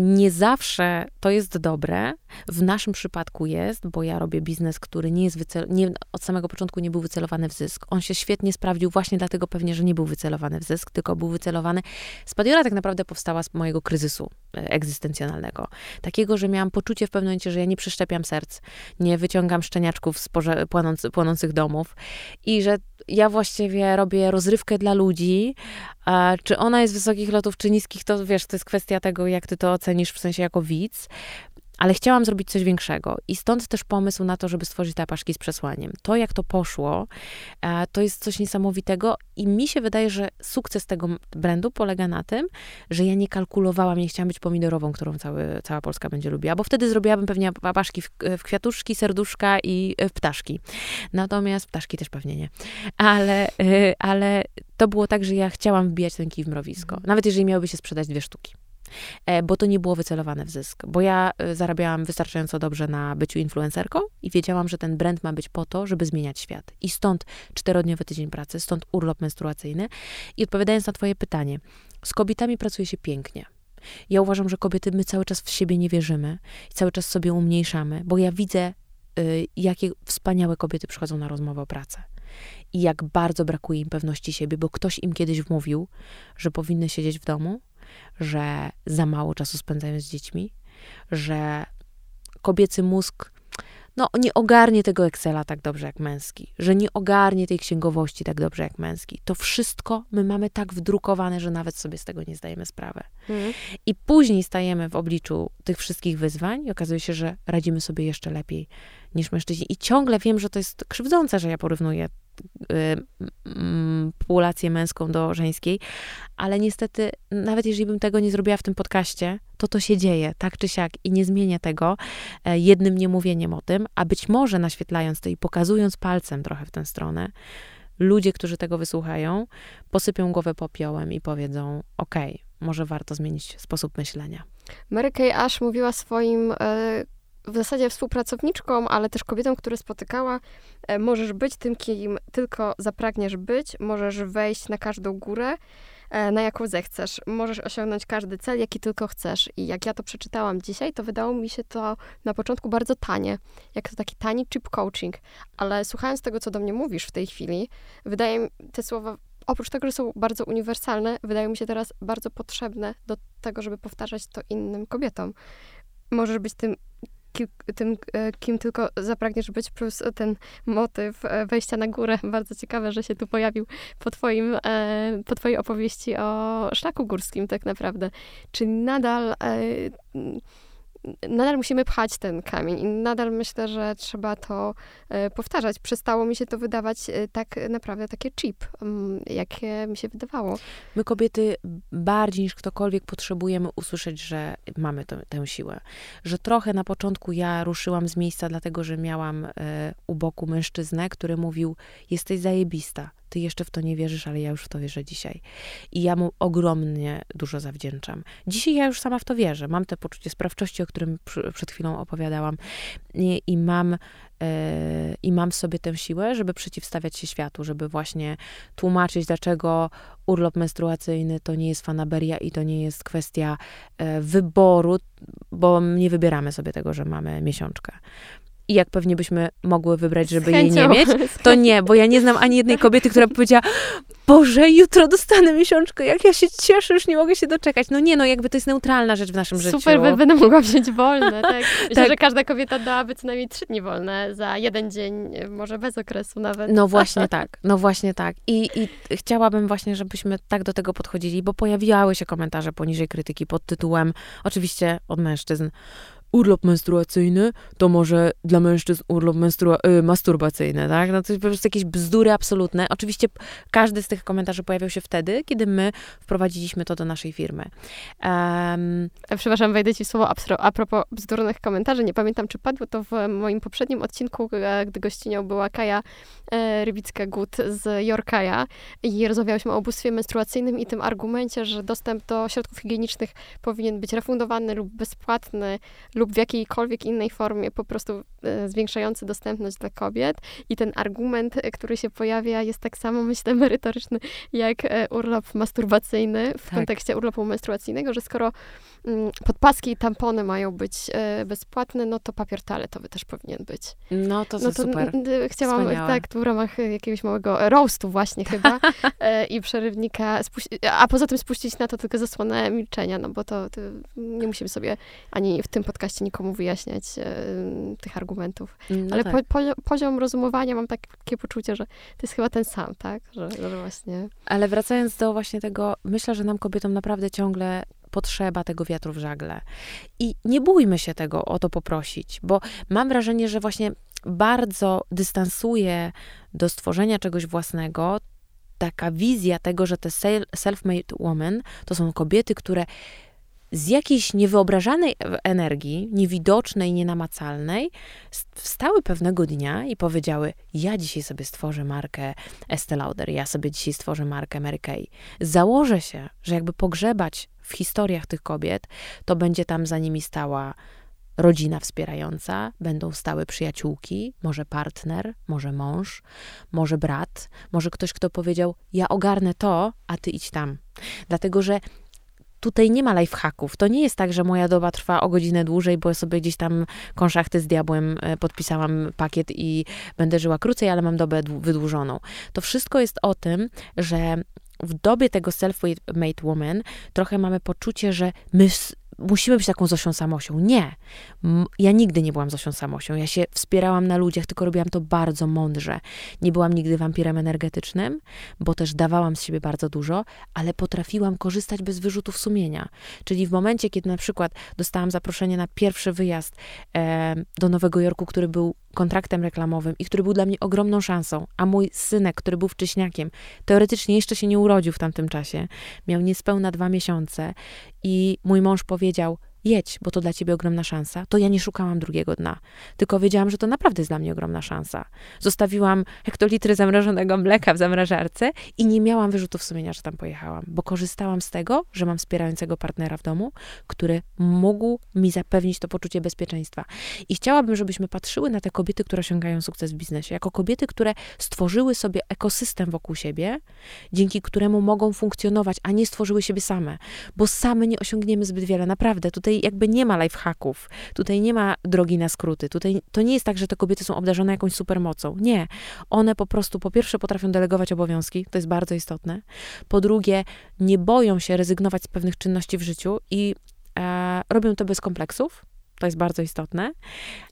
nie zawsze to jest dobre. W naszym przypadku jest, bo ja robię biznes, który nie jest wycel- nie, od samego początku nie był wycelowany w zysk. On się świetnie sprawdził właśnie dlatego pewnie, że nie był wycelowany w zysk, tylko był wycelowany. Spadiora tak naprawdę powstała z mojego kryzysu e, egzystencjonalnego. Takiego, że miałam poczucie w pewnym momencie, że ja nie przyszczepiam serc, nie wyciągam szczeniaczków z poże- płonący, płonących domów i że ja właściwie robię rozrywkę dla ludzi. A czy ona jest wysokich lotów, czy niskich, to wiesz, to jest kwestia tego, jak ty to ocenisz w sensie jako widz ale chciałam zrobić coś większego i stąd też pomysł na to, żeby stworzyć te apaszki z przesłaniem. To, jak to poszło, e, to jest coś niesamowitego i mi się wydaje, że sukces tego brandu polega na tym, że ja nie kalkulowałam, nie chciałam być pomidorową, którą cały, cała Polska będzie lubiła, bo wtedy zrobiłabym pewnie apaszki w, w kwiatuszki, serduszka i w ptaszki. Natomiast ptaszki też pewnie nie. Ale, e, ale to było tak, że ja chciałam wbijać ten kij w mrowisko, nawet jeżeli miałyby się sprzedać dwie sztuki. E, bo to nie było wycelowane w zysk. Bo ja e, zarabiałam wystarczająco dobrze na byciu influencerką i wiedziałam, że ten brand ma być po to, żeby zmieniać świat. I stąd czterodniowy tydzień pracy, stąd urlop menstruacyjny. I odpowiadając na Twoje pytanie, z kobietami pracuje się pięknie. Ja uważam, że kobiety, my cały czas w siebie nie wierzymy i cały czas sobie umniejszamy, bo ja widzę, y, jakie wspaniałe kobiety przychodzą na rozmowę o pracę i jak bardzo brakuje im pewności siebie, bo ktoś im kiedyś wmówił, że powinny siedzieć w domu, że za mało czasu spędzają z dziećmi, że kobiecy mózg no, nie ogarnie tego Excela tak dobrze jak męski, że nie ogarnie tej księgowości tak dobrze jak męski. To wszystko my mamy tak wdrukowane, że nawet sobie z tego nie zdajemy sprawy. Mhm. I później stajemy w obliczu tych wszystkich wyzwań i okazuje się, że radzimy sobie jeszcze lepiej niż mężczyźni. I ciągle wiem, że to jest krzywdzące, że ja porównuję Y, populację męską do żeńskiej, ale niestety, nawet jeżeli bym tego nie zrobiła w tym podcaście, to to się dzieje, tak czy siak, i nie zmienię tego e, jednym niemówieniem o tym, a być może naświetlając to i pokazując palcem trochę w tę stronę, ludzie, którzy tego wysłuchają, posypią głowę popiołem i powiedzą: OK, może warto zmienić sposób myślenia. Mary Kay Ash mówiła swoim e, w zasadzie współpracowniczką, ale też kobietą, które spotykała, e, możesz być tym, kim tylko zapragniesz być, możesz wejść na każdą górę, e, na jaką zechcesz. Możesz osiągnąć każdy cel, jaki tylko chcesz. I jak ja to przeczytałam dzisiaj, to wydało mi się to na początku bardzo tanie, jak to taki tani chip coaching. Ale słuchając tego, co do mnie mówisz w tej chwili, wydaje mi te słowa oprócz tego, że są bardzo uniwersalne, wydają mi się teraz bardzo potrzebne do tego, żeby powtarzać to innym kobietom. Możesz być tym tym, e, kim tylko zapragniesz być, plus ten motyw e, wejścia na górę. Bardzo ciekawe, że się tu pojawił po, twoim, e, po twojej opowieści o szlaku górskim tak naprawdę. Czy nadal nadal musimy pchać ten kamień i nadal myślę, że trzeba to e, powtarzać. Przestało mi się to wydawać e, tak naprawdę takie cheap, mm, jakie mi się wydawało. My kobiety bardziej niż ktokolwiek potrzebujemy usłyszeć, że mamy to, tę siłę. Że trochę na początku ja ruszyłam z miejsca, dlatego że miałam e, u boku mężczyznę, który mówił, jesteś zajebista, ty jeszcze w to nie wierzysz, ale ja już w to wierzę dzisiaj. I ja mu ogromnie dużo zawdzięczam. Dzisiaj ja już sama w to wierzę. Mam te poczucie sprawczości, o którym przed chwilą opowiadałam. I, i mam e, i mam w sobie tę siłę, żeby przeciwstawiać się światu, żeby właśnie tłumaczyć, dlaczego urlop menstruacyjny to nie jest fanaberia i to nie jest kwestia e, wyboru, bo nie wybieramy sobie tego, że mamy miesiączkę i jak pewnie byśmy mogły wybrać, żeby jej nie mieć, to nie, bo ja nie znam ani jednej kobiety, która by powiedziała, Boże, jutro dostanę miesiączkę, jak ja się cieszę, już nie mogę się doczekać. No nie, no jakby to jest neutralna rzecz w naszym Super, życiu. Super, będę mogła wziąć wolne, tak? Myślę, tak. że każda kobieta dałaby co najmniej trzy dni wolne za jeden dzień, może bez okresu nawet. No właśnie tak, no właśnie tak. I, I chciałabym właśnie, żebyśmy tak do tego podchodzili, bo pojawiały się komentarze poniżej krytyki pod tytułem, oczywiście od mężczyzn, urlop menstruacyjny, to może dla mężczyzn urlop menstrua- y, masturbacyjny, tak? No to jest po prostu jakieś bzdury absolutne. Oczywiście każdy z tych komentarzy pojawiał się wtedy, kiedy my wprowadziliśmy to do naszej firmy. Um, Przepraszam, wejdę ci słowo a propos bzdurnych komentarzy. Nie pamiętam, czy padło to w moim poprzednim odcinku, e, gdy gościnią była Kaja e, Rybicka-Gut z Yorkaja i rozmawiałyśmy o ubóstwie menstruacyjnym i tym argumencie, że dostęp do środków higienicznych powinien być refundowany lub bezpłatny lub lub w jakiejkolwiek innej formie po prostu e, zwiększający dostępność dla kobiet. I ten argument, e, który się pojawia, jest tak samo, myślę, merytoryczny jak e, urlop masturbacyjny w tak. kontekście urlopu menstruacyjnego, że skoro podpaski i tampony mają być e, bezpłatne, no to papier toaletowy też powinien być. No to, no to super. Chciałam Wspaniałe. tak w ramach jakiegoś małego roastu właśnie chyba e, i przerywnika, a poza tym spuścić na to tylko zasłonę milczenia, no bo to, to nie musimy sobie ani w tym podcaście nikomu wyjaśniać e, tych argumentów. No Ale tak. po, po, poziom rozumowania mam takie poczucie, że to jest chyba ten sam, tak? Że, że właśnie... Ale wracając do właśnie tego, myślę, że nam kobietom naprawdę ciągle potrzeba tego wiatru w żagle. I nie bójmy się tego o to poprosić, bo mam wrażenie, że właśnie bardzo dystansuje do stworzenia czegoś własnego taka wizja tego, że te self-made women to są kobiety, które z jakiejś niewyobrażanej energii, niewidocznej, nienamacalnej, wstały pewnego dnia i powiedziały: Ja dzisiaj sobie stworzę markę Estée Lauder, ja sobie dzisiaj stworzę markę Mary Kay. Założę się, że jakby pogrzebać w historiach tych kobiet, to będzie tam za nimi stała rodzina wspierająca, będą stały przyjaciółki, może partner, może mąż, może brat, może ktoś, kto powiedział: Ja ogarnę to, a ty idź tam. Dlatego, że tutaj nie ma lifehacków. To nie jest tak, że moja doba trwa o godzinę dłużej, bo sobie gdzieś tam konszachty z diabłem e, podpisałam pakiet i będę żyła krócej, ale mam dobę wydłużoną. To wszystko jest o tym, że w dobie tego self-made woman trochę mamy poczucie, że my musimy być taką Zosią Samosią. Nie. Ja nigdy nie byłam Zosią Samosią. Ja się wspierałam na ludziach, tylko robiłam to bardzo mądrze. Nie byłam nigdy wampirem energetycznym, bo też dawałam z siebie bardzo dużo, ale potrafiłam korzystać bez wyrzutów sumienia. Czyli w momencie, kiedy na przykład dostałam zaproszenie na pierwszy wyjazd e, do Nowego Jorku, który był kontraktem reklamowym i który był dla mnie ogromną szansą, a mój synek, który był wcześniakiem, teoretycznie jeszcze się nie urodził w tamtym czasie, miał niespełna dwa miesiące i mój mąż powiedział, jedź, bo to dla ciebie ogromna szansa, to ja nie szukałam drugiego dna. Tylko wiedziałam, że to naprawdę jest dla mnie ogromna szansa. Zostawiłam hektolitry zamrożonego mleka w zamrażarce i nie miałam wyrzutów sumienia, że tam pojechałam, bo korzystałam z tego, że mam wspierającego partnera w domu, który mógł mi zapewnić to poczucie bezpieczeństwa. I chciałabym, żebyśmy patrzyły na te kobiety, które osiągają sukces w biznesie, jako kobiety, które stworzyły sobie ekosystem wokół siebie, dzięki któremu mogą funkcjonować, a nie stworzyły siebie same, bo same nie osiągniemy zbyt wiele. Naprawdę, tutaj tutaj jakby nie ma lifehacków, tutaj nie ma drogi na skróty. Tutaj to nie jest tak, że te kobiety są obdarzone jakąś supermocą. Nie. One po prostu, po pierwsze, potrafią delegować obowiązki, to jest bardzo istotne. Po drugie, nie boją się rezygnować z pewnych czynności w życiu i e, robią to bez kompleksów to jest bardzo istotne.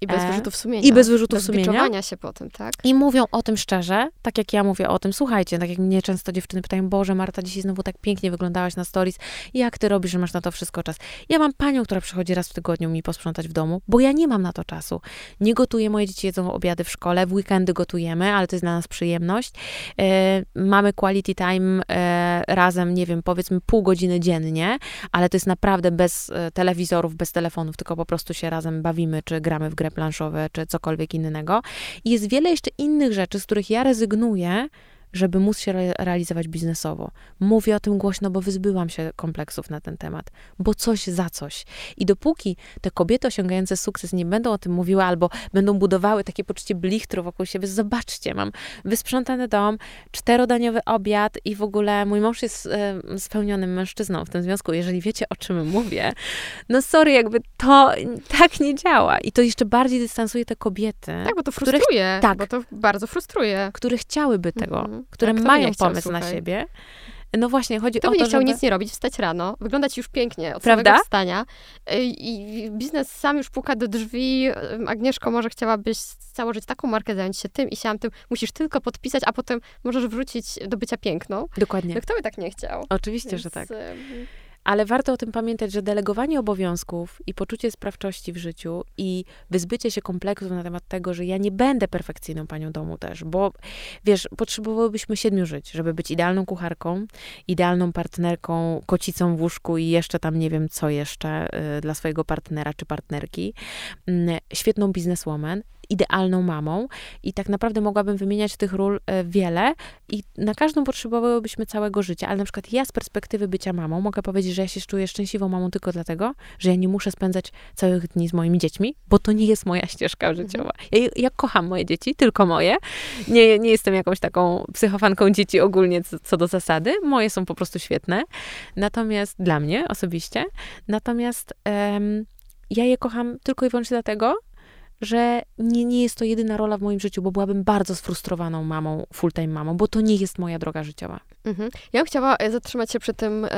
I bez e, wyrzutów sumienia. I bez wyrzutów bez sumienia. się po tym, tak? I mówią o tym szczerze, tak jak ja mówię o tym. Słuchajcie, tak jak mnie często dziewczyny pytają, Boże, Marta, dzisiaj znowu tak pięknie wyglądałaś na stories. Jak ty robisz, że masz na to wszystko czas? Ja mam panią, która przychodzi raz w tygodniu mi posprzątać w domu, bo ja nie mam na to czasu. Nie gotuję, moje dzieci jedzą obiady w szkole, w weekendy gotujemy, ale to jest dla nas przyjemność. E, mamy quality time e, razem, nie wiem, powiedzmy pół godziny dziennie, ale to jest naprawdę bez telewizorów, bez telefonów, tylko po prostu się się razem bawimy, czy gramy w grę planszowe, czy cokolwiek innego. I jest wiele jeszcze innych rzeczy, z których ja rezygnuję, żeby móc się re realizować biznesowo. Mówię o tym głośno, bo wyzbyłam się kompleksów na ten temat, bo coś za coś. I dopóki te kobiety osiągające sukces nie będą o tym mówiły albo będą budowały takie poczucie blichtru wokół siebie, zobaczcie, mam wysprzątany dom, czterodaniowy obiad i w ogóle mój mąż jest e, spełnionym mężczyzną w tym związku, jeżeli wiecie o czym mówię. No sorry, jakby to tak nie działa. I to jeszcze bardziej dystansuje te kobiety. Tak, bo to frustruje. Których, tak. Bo to bardzo frustruje. Które chciałyby tego. Mhm które mają chciał, pomysł słuchaj. na siebie. No właśnie, chodzi Kto o to, nie chciał żeby... nic nie robić, wstać rano, wyglądać już pięknie od Prawda? samego wstania y, i biznes sam już puka do drzwi. Agnieszko, może chciałabyś założyć taką markę, zająć się tym i siam tym. Musisz tylko podpisać, a potem możesz wrócić do bycia piękną. Dokładnie. No kto by tak nie chciał? Oczywiście, Więc, że tak. Ale warto o tym pamiętać, że delegowanie obowiązków i poczucie sprawczości w życiu i wyzbycie się kompleksów na temat tego, że ja nie będę perfekcyjną panią domu też, bo wiesz, potrzebowałybyśmy siedmiu żyć, żeby być idealną kucharką, idealną partnerką, kocicą w łóżku i jeszcze tam nie wiem co jeszcze y, dla swojego partnera czy partnerki, y, świetną bizneswoman idealną mamą i tak naprawdę mogłabym wymieniać tych ról e, wiele i na każdą potrzebowałybyśmy całego życia, ale na przykład ja z perspektywy bycia mamą mogę powiedzieć, że ja się czuję szczęśliwą mamą tylko dlatego, że ja nie muszę spędzać całych dni z moimi dziećmi, bo to nie jest moja ścieżka mhm. życiowa. Ja, ja kocham moje dzieci, tylko moje. Nie, nie jestem jakąś taką psychofanką dzieci ogólnie co, co do zasady. Moje są po prostu świetne. Natomiast dla mnie osobiście, natomiast um, ja je kocham tylko i wyłącznie dlatego, że nie, nie jest to jedyna rola w moim życiu, bo byłabym bardzo sfrustrowaną mamą, full-time mamą, bo to nie jest moja droga życiowa. Mhm. Ja bym chciała e, zatrzymać się przy tym e,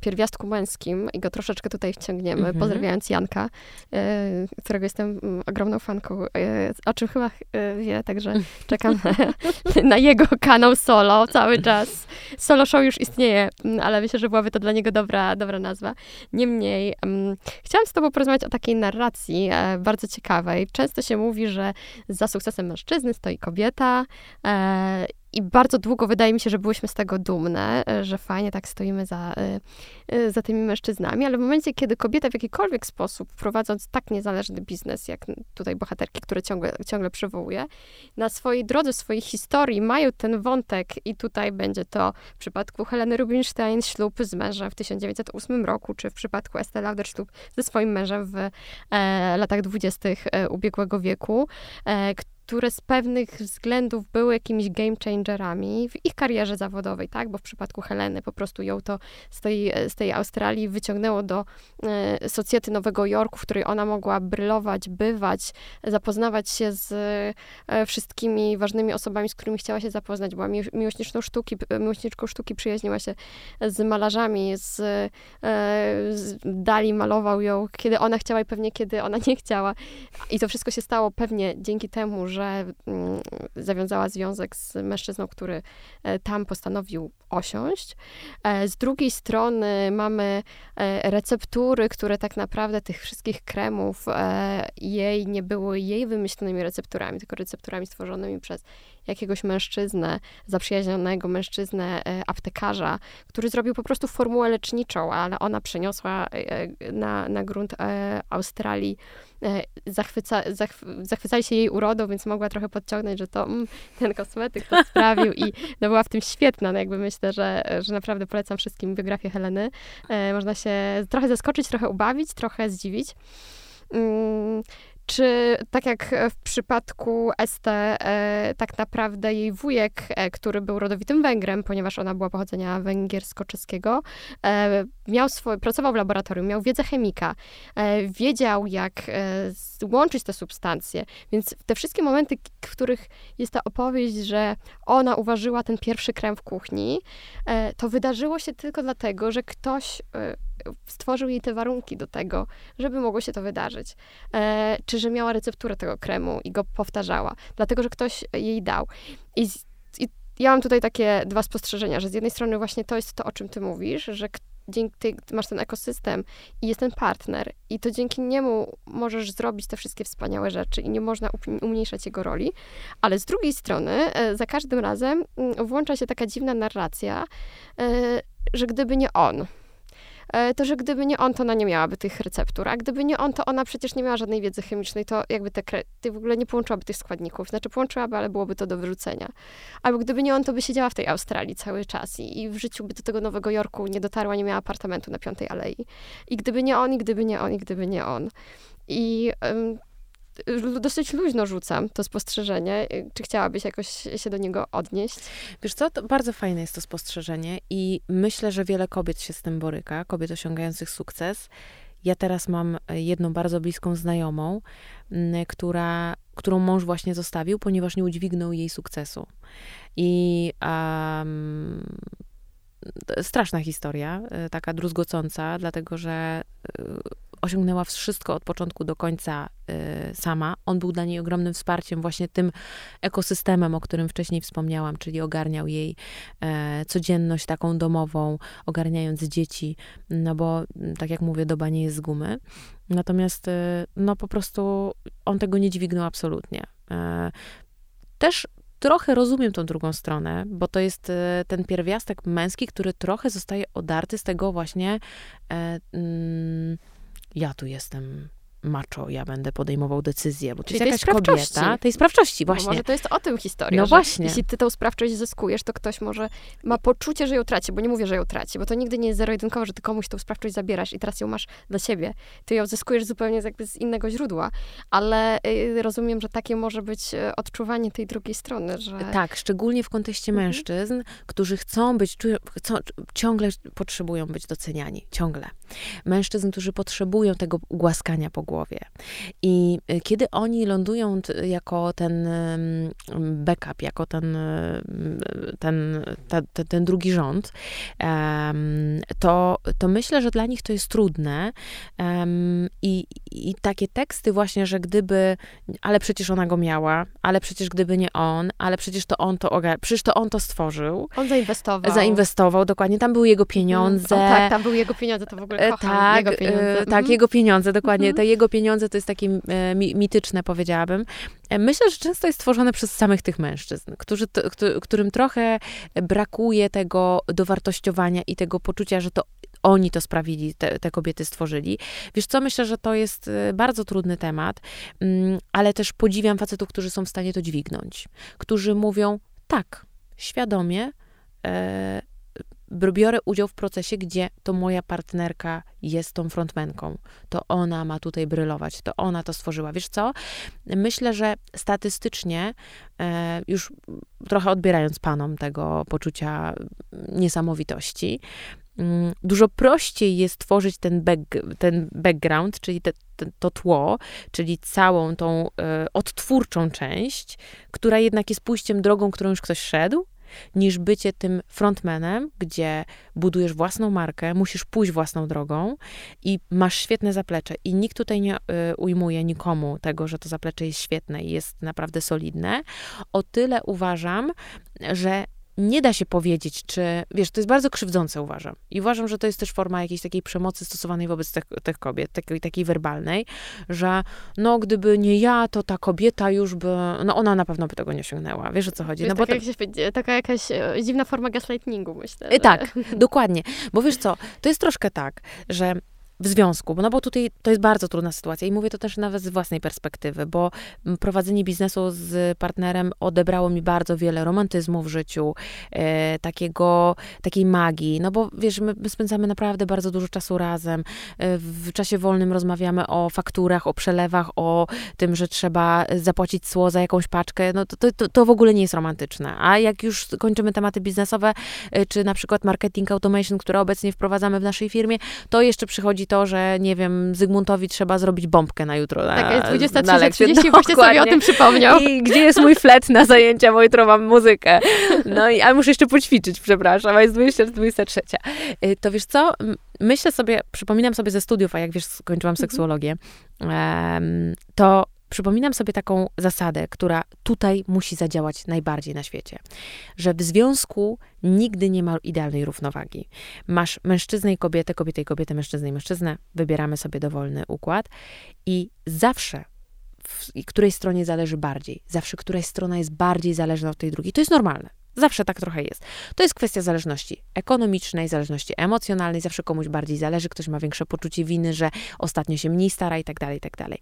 pierwiastku męskim i go troszeczkę tutaj wciągniemy, mhm. pozdrawiając Janka, e, którego jestem mm, ogromną fanką, e, o czym chyba e, wie, także czekam na, na, jego kanał solo cały czas. Solo show już istnieje, mm, ale myślę, że byłaby to dla niego dobra, dobra nazwa. Niemniej, um, chciałam z tobą porozmawiać o takiej narracji e, bardzo ciekawej. Często się mówi, że za sukcesem mężczyzny stoi kobieta i bardzo długo wydaje mi się, że byłyśmy z tego dumne, e, że fajnie tak stoimy za, e, e, za tymi mężczyznami, ale w momencie, kiedy kobieta w jakikolwiek sposób, prowadząc tak niezależny biznes, jak tutaj bohaterki, które ciągle, ciągle przywołuje, na swojej drodze, swojej historii mają ten wątek i tutaj będzie to w przypadku Heleny Rubinstein ślub z mężem w 1908 roku, czy w przypadku Estelle Lauder ślub ze swoim mężem w e, latach dwudziestych ubiegłego wieku, e, które z pewnych względów były jakimiś game changerami w ich karierze zawodowej, tak? Bo w przypadku Heleny po prostu ją to z tej, z tej Australii wyciągnęło do e, socjety Nowego Jorku, w której ona mogła brylować, bywać, zapoznawać się z e, wszystkimi ważnymi osobami, z którymi chciała się zapoznać. Była miłośniczką sztuki, miłośniczką sztuki, przyjaźniła się z malarzami, z, e, z Dali malował ją, kiedy ona chciała i pewnie kiedy ona nie chciała. I to wszystko się stało pewnie dzięki temu, że że mm, zawiązała związek z mężczyzną, który e, tam postanowił osiąść. E, z drugiej strony mamy e, receptury, które tak naprawdę tych wszystkich kremów jej nie były jej wymyślonymi recepturami, tylko recepturami stworzonymi przez jakiegoś mężczyznę, zaprzyjaźnionego mężczyznę, aptekarza, który zrobił po prostu formułę leczniczą, ale ona przeniosła na, na grunt Australii E, zachwyca, zachw zachwycali się jej urodą, więc mogła trochę podciągnąć, że to mm, ten kosmetyk to sprawił i no, była w tym świetna. No, jakby myślę, że, że naprawdę polecam wszystkim biografię Heleny. E, można się trochę zaskoczyć, trochę ubawić, trochę zdziwić. Czy tak jak w przypadku Este, e, tak naprawdę jej wujek, e, który był rodowitym Węgrem, ponieważ ona była pochodzenia węgiersko-czeskiego, e, miał swoje, pracował w laboratorium, miał wiedzę chemika, e, wiedział jak e, łączyć te substancje, więc te wszystkie momenty, w których jest ta opowieść, że ona uważyła ten pierwszy krem w kuchni, e, to wydarzyło się tylko dlatego, że ktoś stworzył jej te warunki do tego, żeby mogło się to wydarzyć. E, czy że miała recepturę tego kremu i go powtarzała, dlatego że ktoś jej dał. I, i ja mam tutaj takie dwa spostrzeżenia, że z jednej strony właśnie to jest to, o czym ty mówisz, że dzięki masz ten ekosystem i jest ten partner i to dzięki niemu możesz zrobić te wszystkie wspaniałe rzeczy i nie można umniejszać jego roli, ale z drugiej strony e, za każdym razem mm, włącza się taka dziwna narracja, e, że gdyby nie on, to że gdyby nie on, to ona nie miałaby tych receptur, a gdyby nie on, to ona przecież nie miała żadnej wiedzy chemicznej, to jakby te, ty w ogóle nie połączyłaby tych składników, znaczy połączyłaby, ale byłoby to do wyrzucenia. Albo gdyby nie on, to by siedziała w tej Australii cały czas i, i w życiu by do tego Nowego Jorku nie dotarła, nie miała apartamentu na Piątej Alei. I gdyby nie on, i gdyby nie on, i gdyby nie on. I um, dosyć luźno rzucam to spostrzeżenie. Czy chciałabyś jakoś się do niego odnieść? Wiesz co, to bardzo fajne jest to spostrzeżenie i myślę, że wiele kobiet się z tym boryka, kobiet osiągających sukces. Ja teraz mam jedną bardzo bliską znajomą, która, którą mąż właśnie zostawił, ponieważ nie udźwignął jej sukcesu. I um, straszna historia, taka druzgocąca, dlatego że osiągnęła wszystko od początku do końca y, sama. On był dla niej ogromnym wsparciem, właśnie tym ekosystemem, o którym wcześniej wspomniałam, czyli ogarniał jej e, codzienność taką domową, ogarniając dzieci, no bo, mm, tak jak mówię, doba nie jest z gumy. Natomiast, y, no po prostu on tego nie dźwignął absolutnie. E, też trochę rozumiem tą drugą stronę, bo to jest e, ten pierwiastek męski, który trochę zostaje odarty z tego właśnie. E, mm, ja tu jestem macho, ja będę podejmował decyzję, bo to jest jakaś kobieta, tej sprawczości, właśnie. Bo może to jest o tym historia, no właśnie. jeśli ty tą sprawczość zyskujesz, to ktoś może ma poczucie, że ją traci, bo nie mówię, że ją traci, bo to nigdy nie jest zero-jedynkowo, że ty komuś tą sprawczość zabierasz i teraz ją masz dla siebie. Ty ją zyskujesz zupełnie jakby z innego źródła, ale y, rozumiem, że takie może być y, odczuwanie tej drugiej strony, że... Tak, szczególnie w kontekście mhm. mężczyzn, którzy chcą być, czują, chcą, ciągle potrzebują być doceniani, ciągle. Mężczyzn, którzy potrzebują tego głaskania po głowie. I y, kiedy oni lądują jako ten backup, jako ten, ten, ten, ten drugi rząd, to, to myślę, że dla nich to jest trudne. I, I takie teksty właśnie, że gdyby, ale przecież ona go miała, ale przecież gdyby nie on, ale przecież to on to, przecież to on to stworzył. On zainwestował. Zainwestował, dokładnie. Tam były jego pieniądze. O, tak, tam były jego pieniądze, to w ogóle kocham. Tak, jego pieniądze. tak, jego pieniądze, dokładnie. To jego pieniądze to jest takie e, mityczne, powiedziałabym. E, myślę, że często jest tworzone przez samych tych mężczyzn, którzy, którym trochę brakuje tego dowartościowania i tego poczucia, że to oni to sprawili, te, te, kobiety stworzyli. Wiesz co, myślę, że to jest e, bardzo trudny temat, mm, ale też podziwiam facetów, którzy są w stanie to dźwignąć, którzy mówią tak, świadomie, e, biorę udział w procesie, gdzie to moja partnerka jest tą frontmenką. To ona ma tutaj brylować, to ona to stworzyła. Wiesz co? Myślę, że statystycznie, e, już trochę odbierając panom tego poczucia niesamowitości, mm, dużo prościej jest tworzyć ten, back, ten background, czyli te, te, to tło, czyli całą tą e, odtwórczą część, która jednak jest pójściem drogą, którą już ktoś szedł, niż bycie tym frontmanem, gdzie budujesz własną markę, musisz pójść własną drogą i masz świetne zaplecze. I nikt tutaj nie y, ujmuje nikomu tego, że to zaplecze jest świetne i jest naprawdę solidne. O tyle uważam, że nie da się powiedzieć, czy, wiesz, to jest bardzo krzywdzące, uważam. I uważam, że to jest też forma jakiejś takiej przemocy stosowanej wobec tych, tych kobiet, takiej, takiej werbalnej, że no, gdyby nie ja, to ta kobieta już by, no ona na pewno by tego nie osiągnęła. Wiesz, o co chodzi? No, bo taka, to... jakaś, taka jakaś e, dziwna forma gaslightingu, myślę. E, że... Tak, dokładnie. Bo wiesz co, to jest troszkę tak, że w związku, no bo tutaj to jest bardzo trudna sytuacja i mówię to też nawet z własnej perspektywy, bo prowadzenie biznesu z partnerem odebrało mi bardzo wiele romantyzmu w życiu, e, takiego, takiej magii, no bo wiesz, my, my, spędzamy naprawdę bardzo dużo czasu razem, e, w czasie wolnym rozmawiamy o fakturach, o przelewach, o tym, że trzeba zapłacić cło za jakąś paczkę, no to, to, to w ogóle nie jest romantyczne, a jak już kończymy tematy biznesowe, e, czy na przykład marketing automation, które obecnie wprowadzamy w naszej firmie, to jeszcze przychodzi to, że nie wiem, Zygmuntowi trzeba zrobić bombkę na jutro. Na, tak, jest 23.30, właśnie sobie o tym przypomniał. I gdzie jest mój flet na zajęcia, bo jutro mam muzykę. No i, a muszę jeszcze poćwiczyć, przepraszam, a jest 20-23. Y, to wiesz co, myślę sobie, przypominam sobie ze studiów, a jak wiesz, skończyłam mhm. seksuologię, to przypominam sobie taką zasadę, która tutaj musi zadziałać najbardziej na świecie, że w związku nigdy nie ma idealnej równowagi. Masz mężczyznę i kobietę, kobietę i kobietę, mężczyznę i mężczyznę, wybieramy sobie dowolny układ i zawsze w której stronie zależy bardziej, zawsze któraś strona jest bardziej zależna od tej drugiej. To jest normalne. Zawsze tak trochę jest. To jest kwestia zależności ekonomicznej, zależności emocjonalnej, zawsze komuś bardziej zależy, ktoś ma większe poczucie winy, że ostatnio się mniej stara i tak dalej, i tak dalej.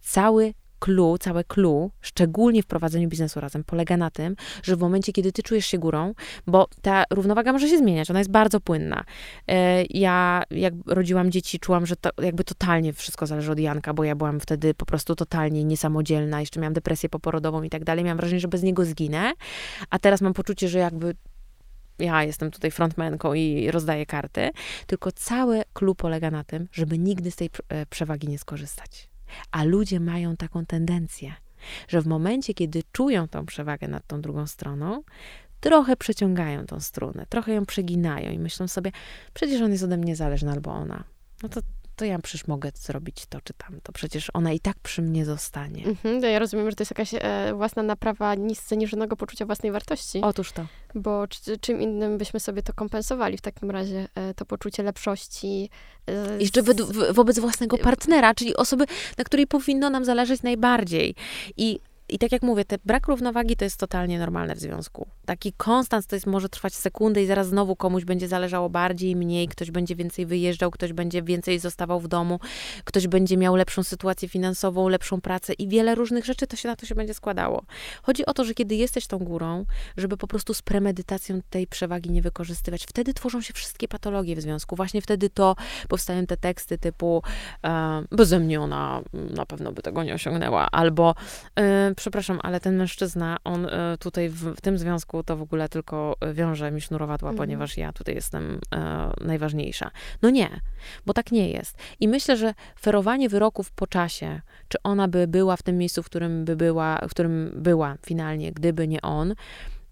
Cały clue, całe clue, szczególnie w prowadzeniu biznesu razem, polega na tym, że w momencie, kiedy ty czujesz się górą, bo ta równowaga może się zmieniać, ona jest bardzo płynna. E, ja, jak rodziłam dzieci, czułam, że to jakby totalnie wszystko zależy od Janka, bo ja byłam wtedy po prostu totalnie niesamodzielna, jeszcze miałam depresję poporodową i tak dalej. Miałam wrażenie, że bez niego zginę, a teraz mam poczucie, że jakby ja jestem tutaj frontmenką i rozdaję karty, tylko cały klub polega na tym, żeby nigdy z tej e, przewagi nie skorzystać. A ludzie mają taką tendencję, że w momencie, kiedy czują tą przewagę nad tą drugą stroną, trochę przeciągają tą strunę, trochę ją przeginają i myślą sobie, przecież on jest ode mnie zależny albo ona. No to to ja przecież mogę zrobić to czy tamto. Przecież ona i tak przy mnie zostanie. Mhm, ja rozumiem, że to jest jakaś e, własna naprawa zaniżonego poczucia własnej wartości. Otóż to. Bo czy, czym innym byśmy sobie to kompensowali w takim razie, e, to poczucie lepszości. E, Jeszcze wo wobec własnego partnera, czyli osoby, na której powinno nam zależeć najbardziej. I i tak jak mówię, te brak równowagi to jest totalnie normalne w związku. Taki konstans to jest może trwać sekundę i zaraz znowu komuś będzie zależało bardziej, mniej, ktoś będzie więcej wyjeżdżał, ktoś będzie więcej zostawał w domu, ktoś będzie miał lepszą sytuację finansową, lepszą pracę i wiele różnych rzeczy to się na to się będzie składało. Chodzi o to, że kiedy jesteś tą górą, żeby po prostu z premedytacją tej przewagi nie wykorzystywać, wtedy tworzą się wszystkie patologie w związku. Właśnie wtedy to powstają te teksty typu e, beze mnie ona na pewno by tego nie osiągnęła, albo e, przepraszam, ale ten mężczyzna, on e, tutaj w, w, tym związku to w ogóle tylko wiąże mi sznurowadła, mhm. ponieważ ja tutaj jestem e, najważniejsza. No nie, bo tak nie jest. I myślę, że ferowanie wyroków po czasie, czy ona by była w tym miejscu, w którym by była, w którym była finalnie, gdyby nie on,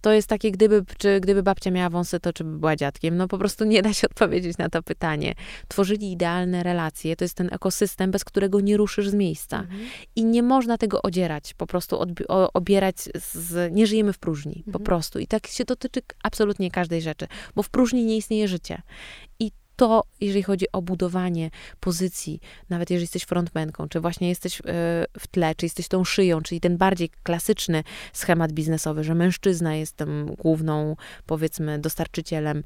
to jest takie, gdyby, czy gdyby babcia miała wąsy, to czy by była dziadkiem? No po prostu nie da się odpowiedzieć na to pytanie. Tworzyli idealne relacje, to jest ten ekosystem, bez którego nie ruszysz z miejsca. Mhm. I nie można tego odzierać, po prostu odbi- obierać z... Nie żyjemy w próżni, mhm. po prostu. I tak się dotyczy absolutnie każdej rzeczy, bo w próżni nie istnieje życie. I to, jeżeli chodzi o budowanie pozycji, nawet jeżeli jesteś frontmenką, czy właśnie jesteś e, w tle, czy jesteś tą szyją, czyli ten bardziej klasyczny schemat biznesowy, że mężczyzna jest tym główną, powiedzmy, dostarczycielem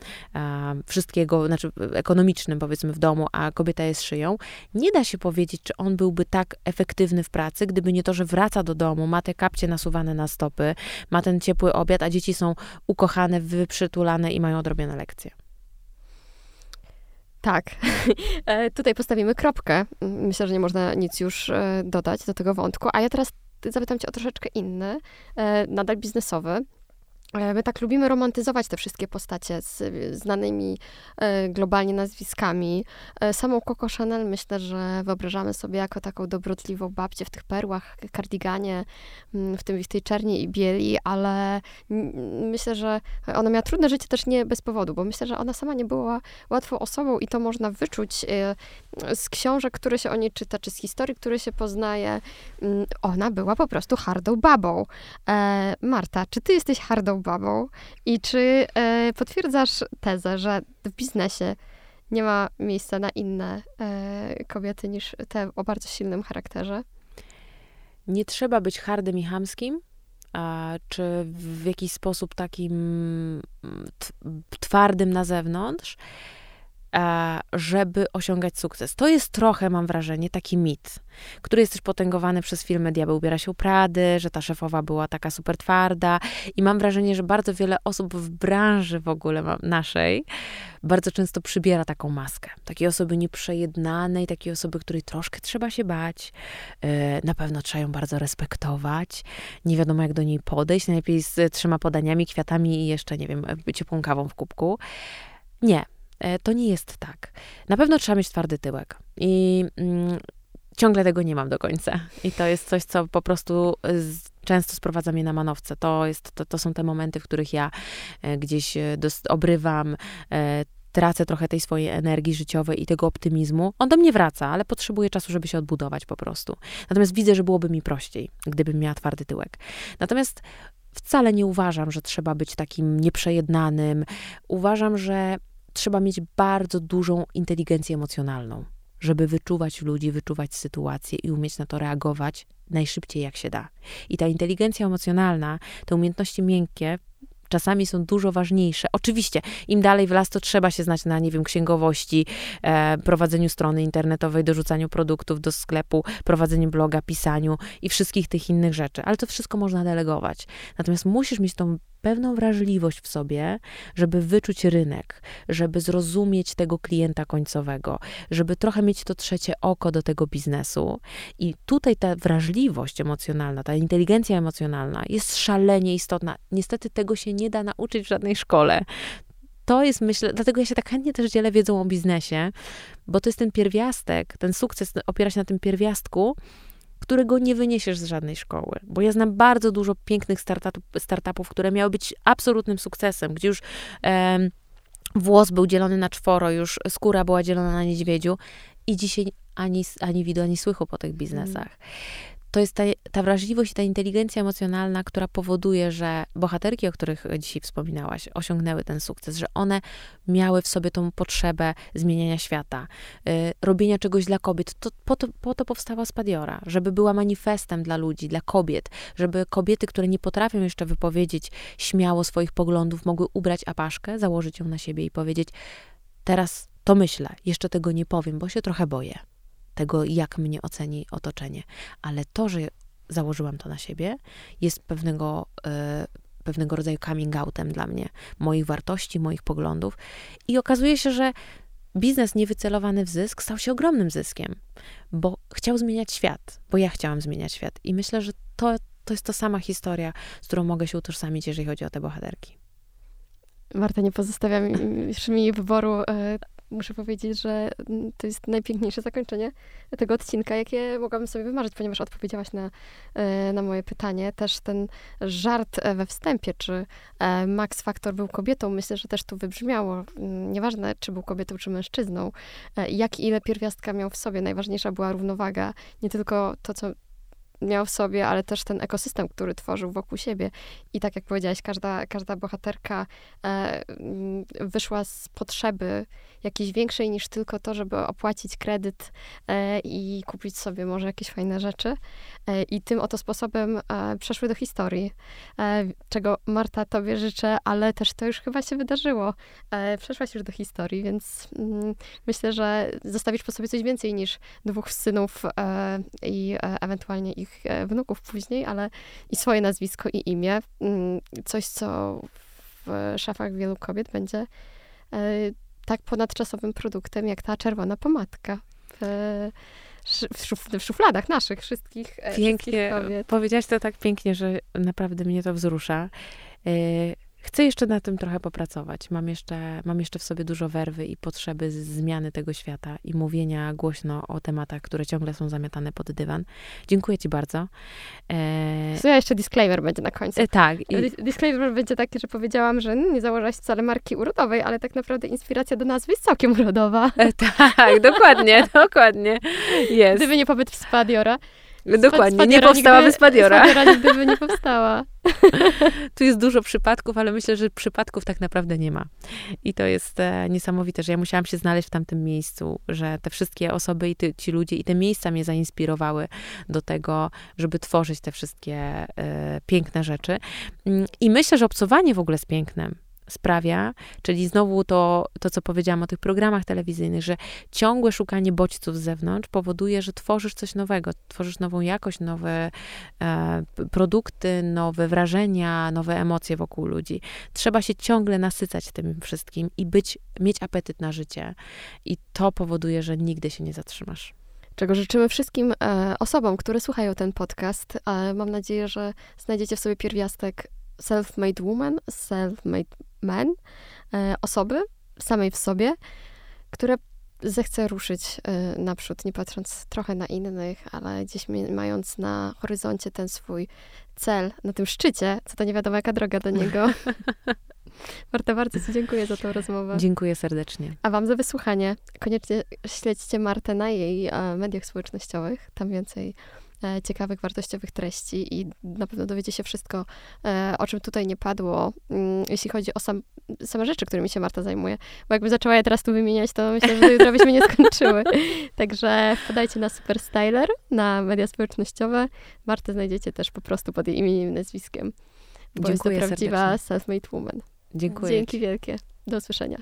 wszystkiego, znaczy ekonomicznym, powiedzmy, w domu, a kobieta jest szyją, nie da się powiedzieć, czy on byłby tak efektywny w pracy, gdyby nie to, że wraca do domu, ma te kapcie nasuwane na stopy, ma ten ciepły obiad, a dzieci są ukochane, wyprzytulane i mają odrobione lekcje. Tak. E, tutaj postawimy kropkę. Myślę, że nie można nic już e, dodać do tego wątku. A ja teraz zapytam cię o troszeczkę inny, e, nadal biznesowy. My tak lubimy romantyzować te wszystkie postacie z znanymi e, globalnie nazwiskami. E, samą Coco Chanel myślę, że wyobrażamy sobie jako taką dobrotliwą babcię w tych perłach, kardiganie, mm, w, tym, w tej czerni i bieli, ale myślę, że ona miała trudne życie też nie bez powodu, bo myślę, że ona sama nie była łatwą osobą i to można wyczuć e, z książek, które się o niej czyta, czy z historii, które się poznaje. Mm, ona była po prostu hardą babą. Marta, czy ty jesteś hardą babą. I czy e, potwierdzasz tezę, że w biznesie nie ma miejsca na inne e, kobiety niż te o bardzo silnym charakterze? Nie trzeba być hardym i hamskim, a, czy w jakiś sposób takim twardym na zewnątrz żeby osiągać sukces. To jest trochę, mam wrażenie, taki mit, który jest też potęgowany przez filmy Diabeł ubiera się u Prady, że ta szefowa była taka super twarda i mam wrażenie, że bardzo wiele osób w branży w ogóle naszej bardzo często przybiera taką maskę. Takiej osoby nieprzejednanej, takiej osoby, której troszkę trzeba się bać, e, na pewno trzeba ją bardzo respektować, nie wiadomo jak do niej podejść, najlepiej z trzema podaniami, kwiatami i jeszcze, nie wiem, ciepłą kawą w kubku. Nie, E, to nie jest tak. Na pewno trzeba mieć twardy tyłek. I mm, ciągle tego nie mam do końca. I to jest coś, co po prostu z, często sprowadza mnie na manowce. To, jest, to, to są te momenty, w których ja e, gdzieś e, dost, obrywam, e, tracę trochę tej swojej energii życiowej i tego optymizmu. On do mnie wraca, ale potrzebuję czasu, żeby się odbudować po prostu. Natomiast widzę, że byłoby mi prościej, gdybym miała twardy tyłek. Natomiast wcale nie uważam, że trzeba być takim nieprzejednanym. Uważam, że trzeba mieć bardzo dużą inteligencję emocjonalną, żeby wyczuwać ludzi, wyczuwać sytuacje i umieć na to reagować najszybciej jak się da. I ta inteligencja emocjonalna, te umiejętności miękkie czasami są dużo ważniejsze. Oczywiście, im dalej w las, to trzeba się znać na, nie wiem, księgowości, e, prowadzeniu strony internetowej, dorzucaniu produktów do sklepu, prowadzeniu bloga, pisaniu i wszystkich tych innych rzeczy. Ale to wszystko można delegować. Natomiast musisz mieć tą pewną wrażliwość w sobie, żeby wyczuć rynek, żeby zrozumieć tego klienta końcowego, żeby trochę mieć to trzecie oko do tego biznesu. I tutaj ta wrażliwość emocjonalna, ta inteligencja emocjonalna jest szalenie istotna. Niestety tego się nie da nauczyć w żadnej szkole to jest, myślę, dlatego ja się tak chętnie też dzielę wiedzą o biznesie, bo to jest ten pierwiastek, ten sukces opiera się na tym pierwiastku, którego nie wyniesiesz z żadnej szkoły. Bo ja znam bardzo dużo pięknych startupów, które miały być absolutnym sukcesem, gdzie już włos był dzielony na czworo, już skóra była dzielona na niedźwiedziu i dzisiaj ani, ani widu, ani słychu po tych biznesach. Mm to jest ta, ta wrażliwość i ta inteligencja emocjonalna, która powoduje, że bohaterki, o których dzisiaj wspominałaś, osiągnęły ten sukces, że one miały w sobie tą potrzebę zmieniania świata, y, robienia czegoś dla kobiet. To, po, to, po to powstała Spadiora, żeby była manifestem dla ludzi, dla kobiet, żeby kobiety, które nie potrafią jeszcze wypowiedzieć śmiało swoich poglądów, mogły ubrać apaszkę, założyć ją na siebie i powiedzieć: Teraz to myślę, jeszcze tego nie powiem, bo się trochę boję tego, jak mnie oceni otoczenie. Ale to, że założyłam to na siebie, jest pewnego, e, pewnego rodzaju coming outem dla mnie, moich wartości, moich poglądów. I okazuje się, że biznes niewycelowany w zysk stał się ogromnym zyskiem, bo chciał zmieniać świat, bo ja chciałam zmieniać świat. I myślę, że to, to jest ta sama historia, z którą mogę się utożsamić, jeżeli chodzi o te bohaterki. Marta, nie pozostawia mi, mi wyboru. Muszę powiedzieć, że to jest najpiękniejsze zakończenie tego odcinka, jakie mogłabym sobie wymarzyć, ponieważ odpowiedziałaś na, e, na moje pytanie. Też ten żart e, we wstępie, czy e, Max Factor był kobietą, myślę, że też tu wybrzmiało. Mm, nieważne, czy był kobietą, czy mężczyzną. Jak ile pierwiastka miał w sobie. Najważniejsza była równowaga. Nie tylko to, co miał w sobie, ale też ten ekosystem, który tworzył wokół siebie. I tak jak powiedziałaś, każda, każda bohaterka e, wyszła z potrzeby jakiejś większej niż tylko to, żeby opłacić kredyt e, i kupić sobie może jakieś fajne rzeczy. E, I tym oto sposobem e, przeszły do historii, e, czego Marta tobie życzę, ale też to już chyba się wydarzyło. E, przeszłaś już do historii, więc mm, myślę, że zostawisz po sobie coś więcej niż dwóch synów i ewentualnie ich wnuków później, ale i swoje nazwisko i imię. Mm, coś, co w szafach wielu kobiet będzie tak ponadczasowym produktem, jak ta czerwona pomadka. W, w, szuf, w szufladach naszych wszystkich, e, pięknie, wszystkich kobiet. Powiedziałaś to tak pięknie, że naprawdę mnie to wzrusza. Chcę jeszcze na tym trochę popracować. Mam jeszcze, mam jeszcze w sobie dużo werwy i potrzeby zmiany tego świata i mówienia głośno o tematach, które ciągle są zamiatane pod dywan. Dziękuję Ci bardzo. E... ja jeszcze disclaimer będzie na końcu. E, tak. I... Disclaimer będzie taki, że powiedziałam, że nie założyłaś wcale marki urodowej, ale tak naprawdę inspiracja do nazwy jest całkiem urodowa. E, tak, dokładnie, dokładnie. Jest. Gdyby nie pobyt w Spadiora. Dokładnie, nie powstała nigdy, Wyspadiora. Wyspadiora nigdy by nie powstała. Tu jest dużo przypadków, ale myślę, że przypadków tak naprawdę nie ma. I to jest e, niesamowite, że ja musiałam się znaleźć w tamtym miejscu, że te wszystkie osoby i ty, ci ludzie i te miejsca mnie zainspirowały do tego, żeby tworzyć te wszystkie e, piękne rzeczy. Mm, I myślę, że obcowanie w ogóle z pięknem, sprawia, czyli znowu to, to, co powiedziałam o tych programach telewizyjnych, że ciągłe szukanie bodźców z zewnątrz powoduje, że tworzysz coś nowego, tworzysz nową jakość, nowe e, produkty, nowe wrażenia, nowe emocje wokół ludzi. Trzeba się ciągle nasycać tym wszystkim i być, mieć apetyt na życie. I to powoduje, że nigdy się nie zatrzymasz czego życzymy wszystkim e, osobom, które słuchają ten podcast. E, mam nadzieję, że znajdziecie w sobie pierwiastek self-made woman, self-made man, e, osoby samej w sobie, które zechce ruszyć e, naprzód, nie patrząc trochę na innych, ale gdzieś mając na horyzoncie ten swój cel, na tym szczycie, co to nie wiadomo jaka droga do niego. Marta, bardzo Ci dziękuję za tę rozmowę. Dziękuję serdecznie. A Wam za wysłuchanie. Koniecznie śledźcie Martę na jej e, mediach społecznościowych. Tam więcej ciekawych, wartościowych treści i na pewno dowiecie się wszystko, e, o czym tutaj nie padło, mm, jeśli chodzi o sam, same rzeczy, którymi się Marta zajmuje. Bo jakby zaczęła je teraz tu wymieniać, to myślę, że do jutra byśmy nie skończyły. Także wpadajcie na Super Styler, na media społecznościowe. Martę znajdziecie też po prostu pod jej imieniem i nazwiskiem. Bo Dziękuję jest to prawdziwa self-made woman. Dziękuję. Dzięki wielkie. Do usłyszenia.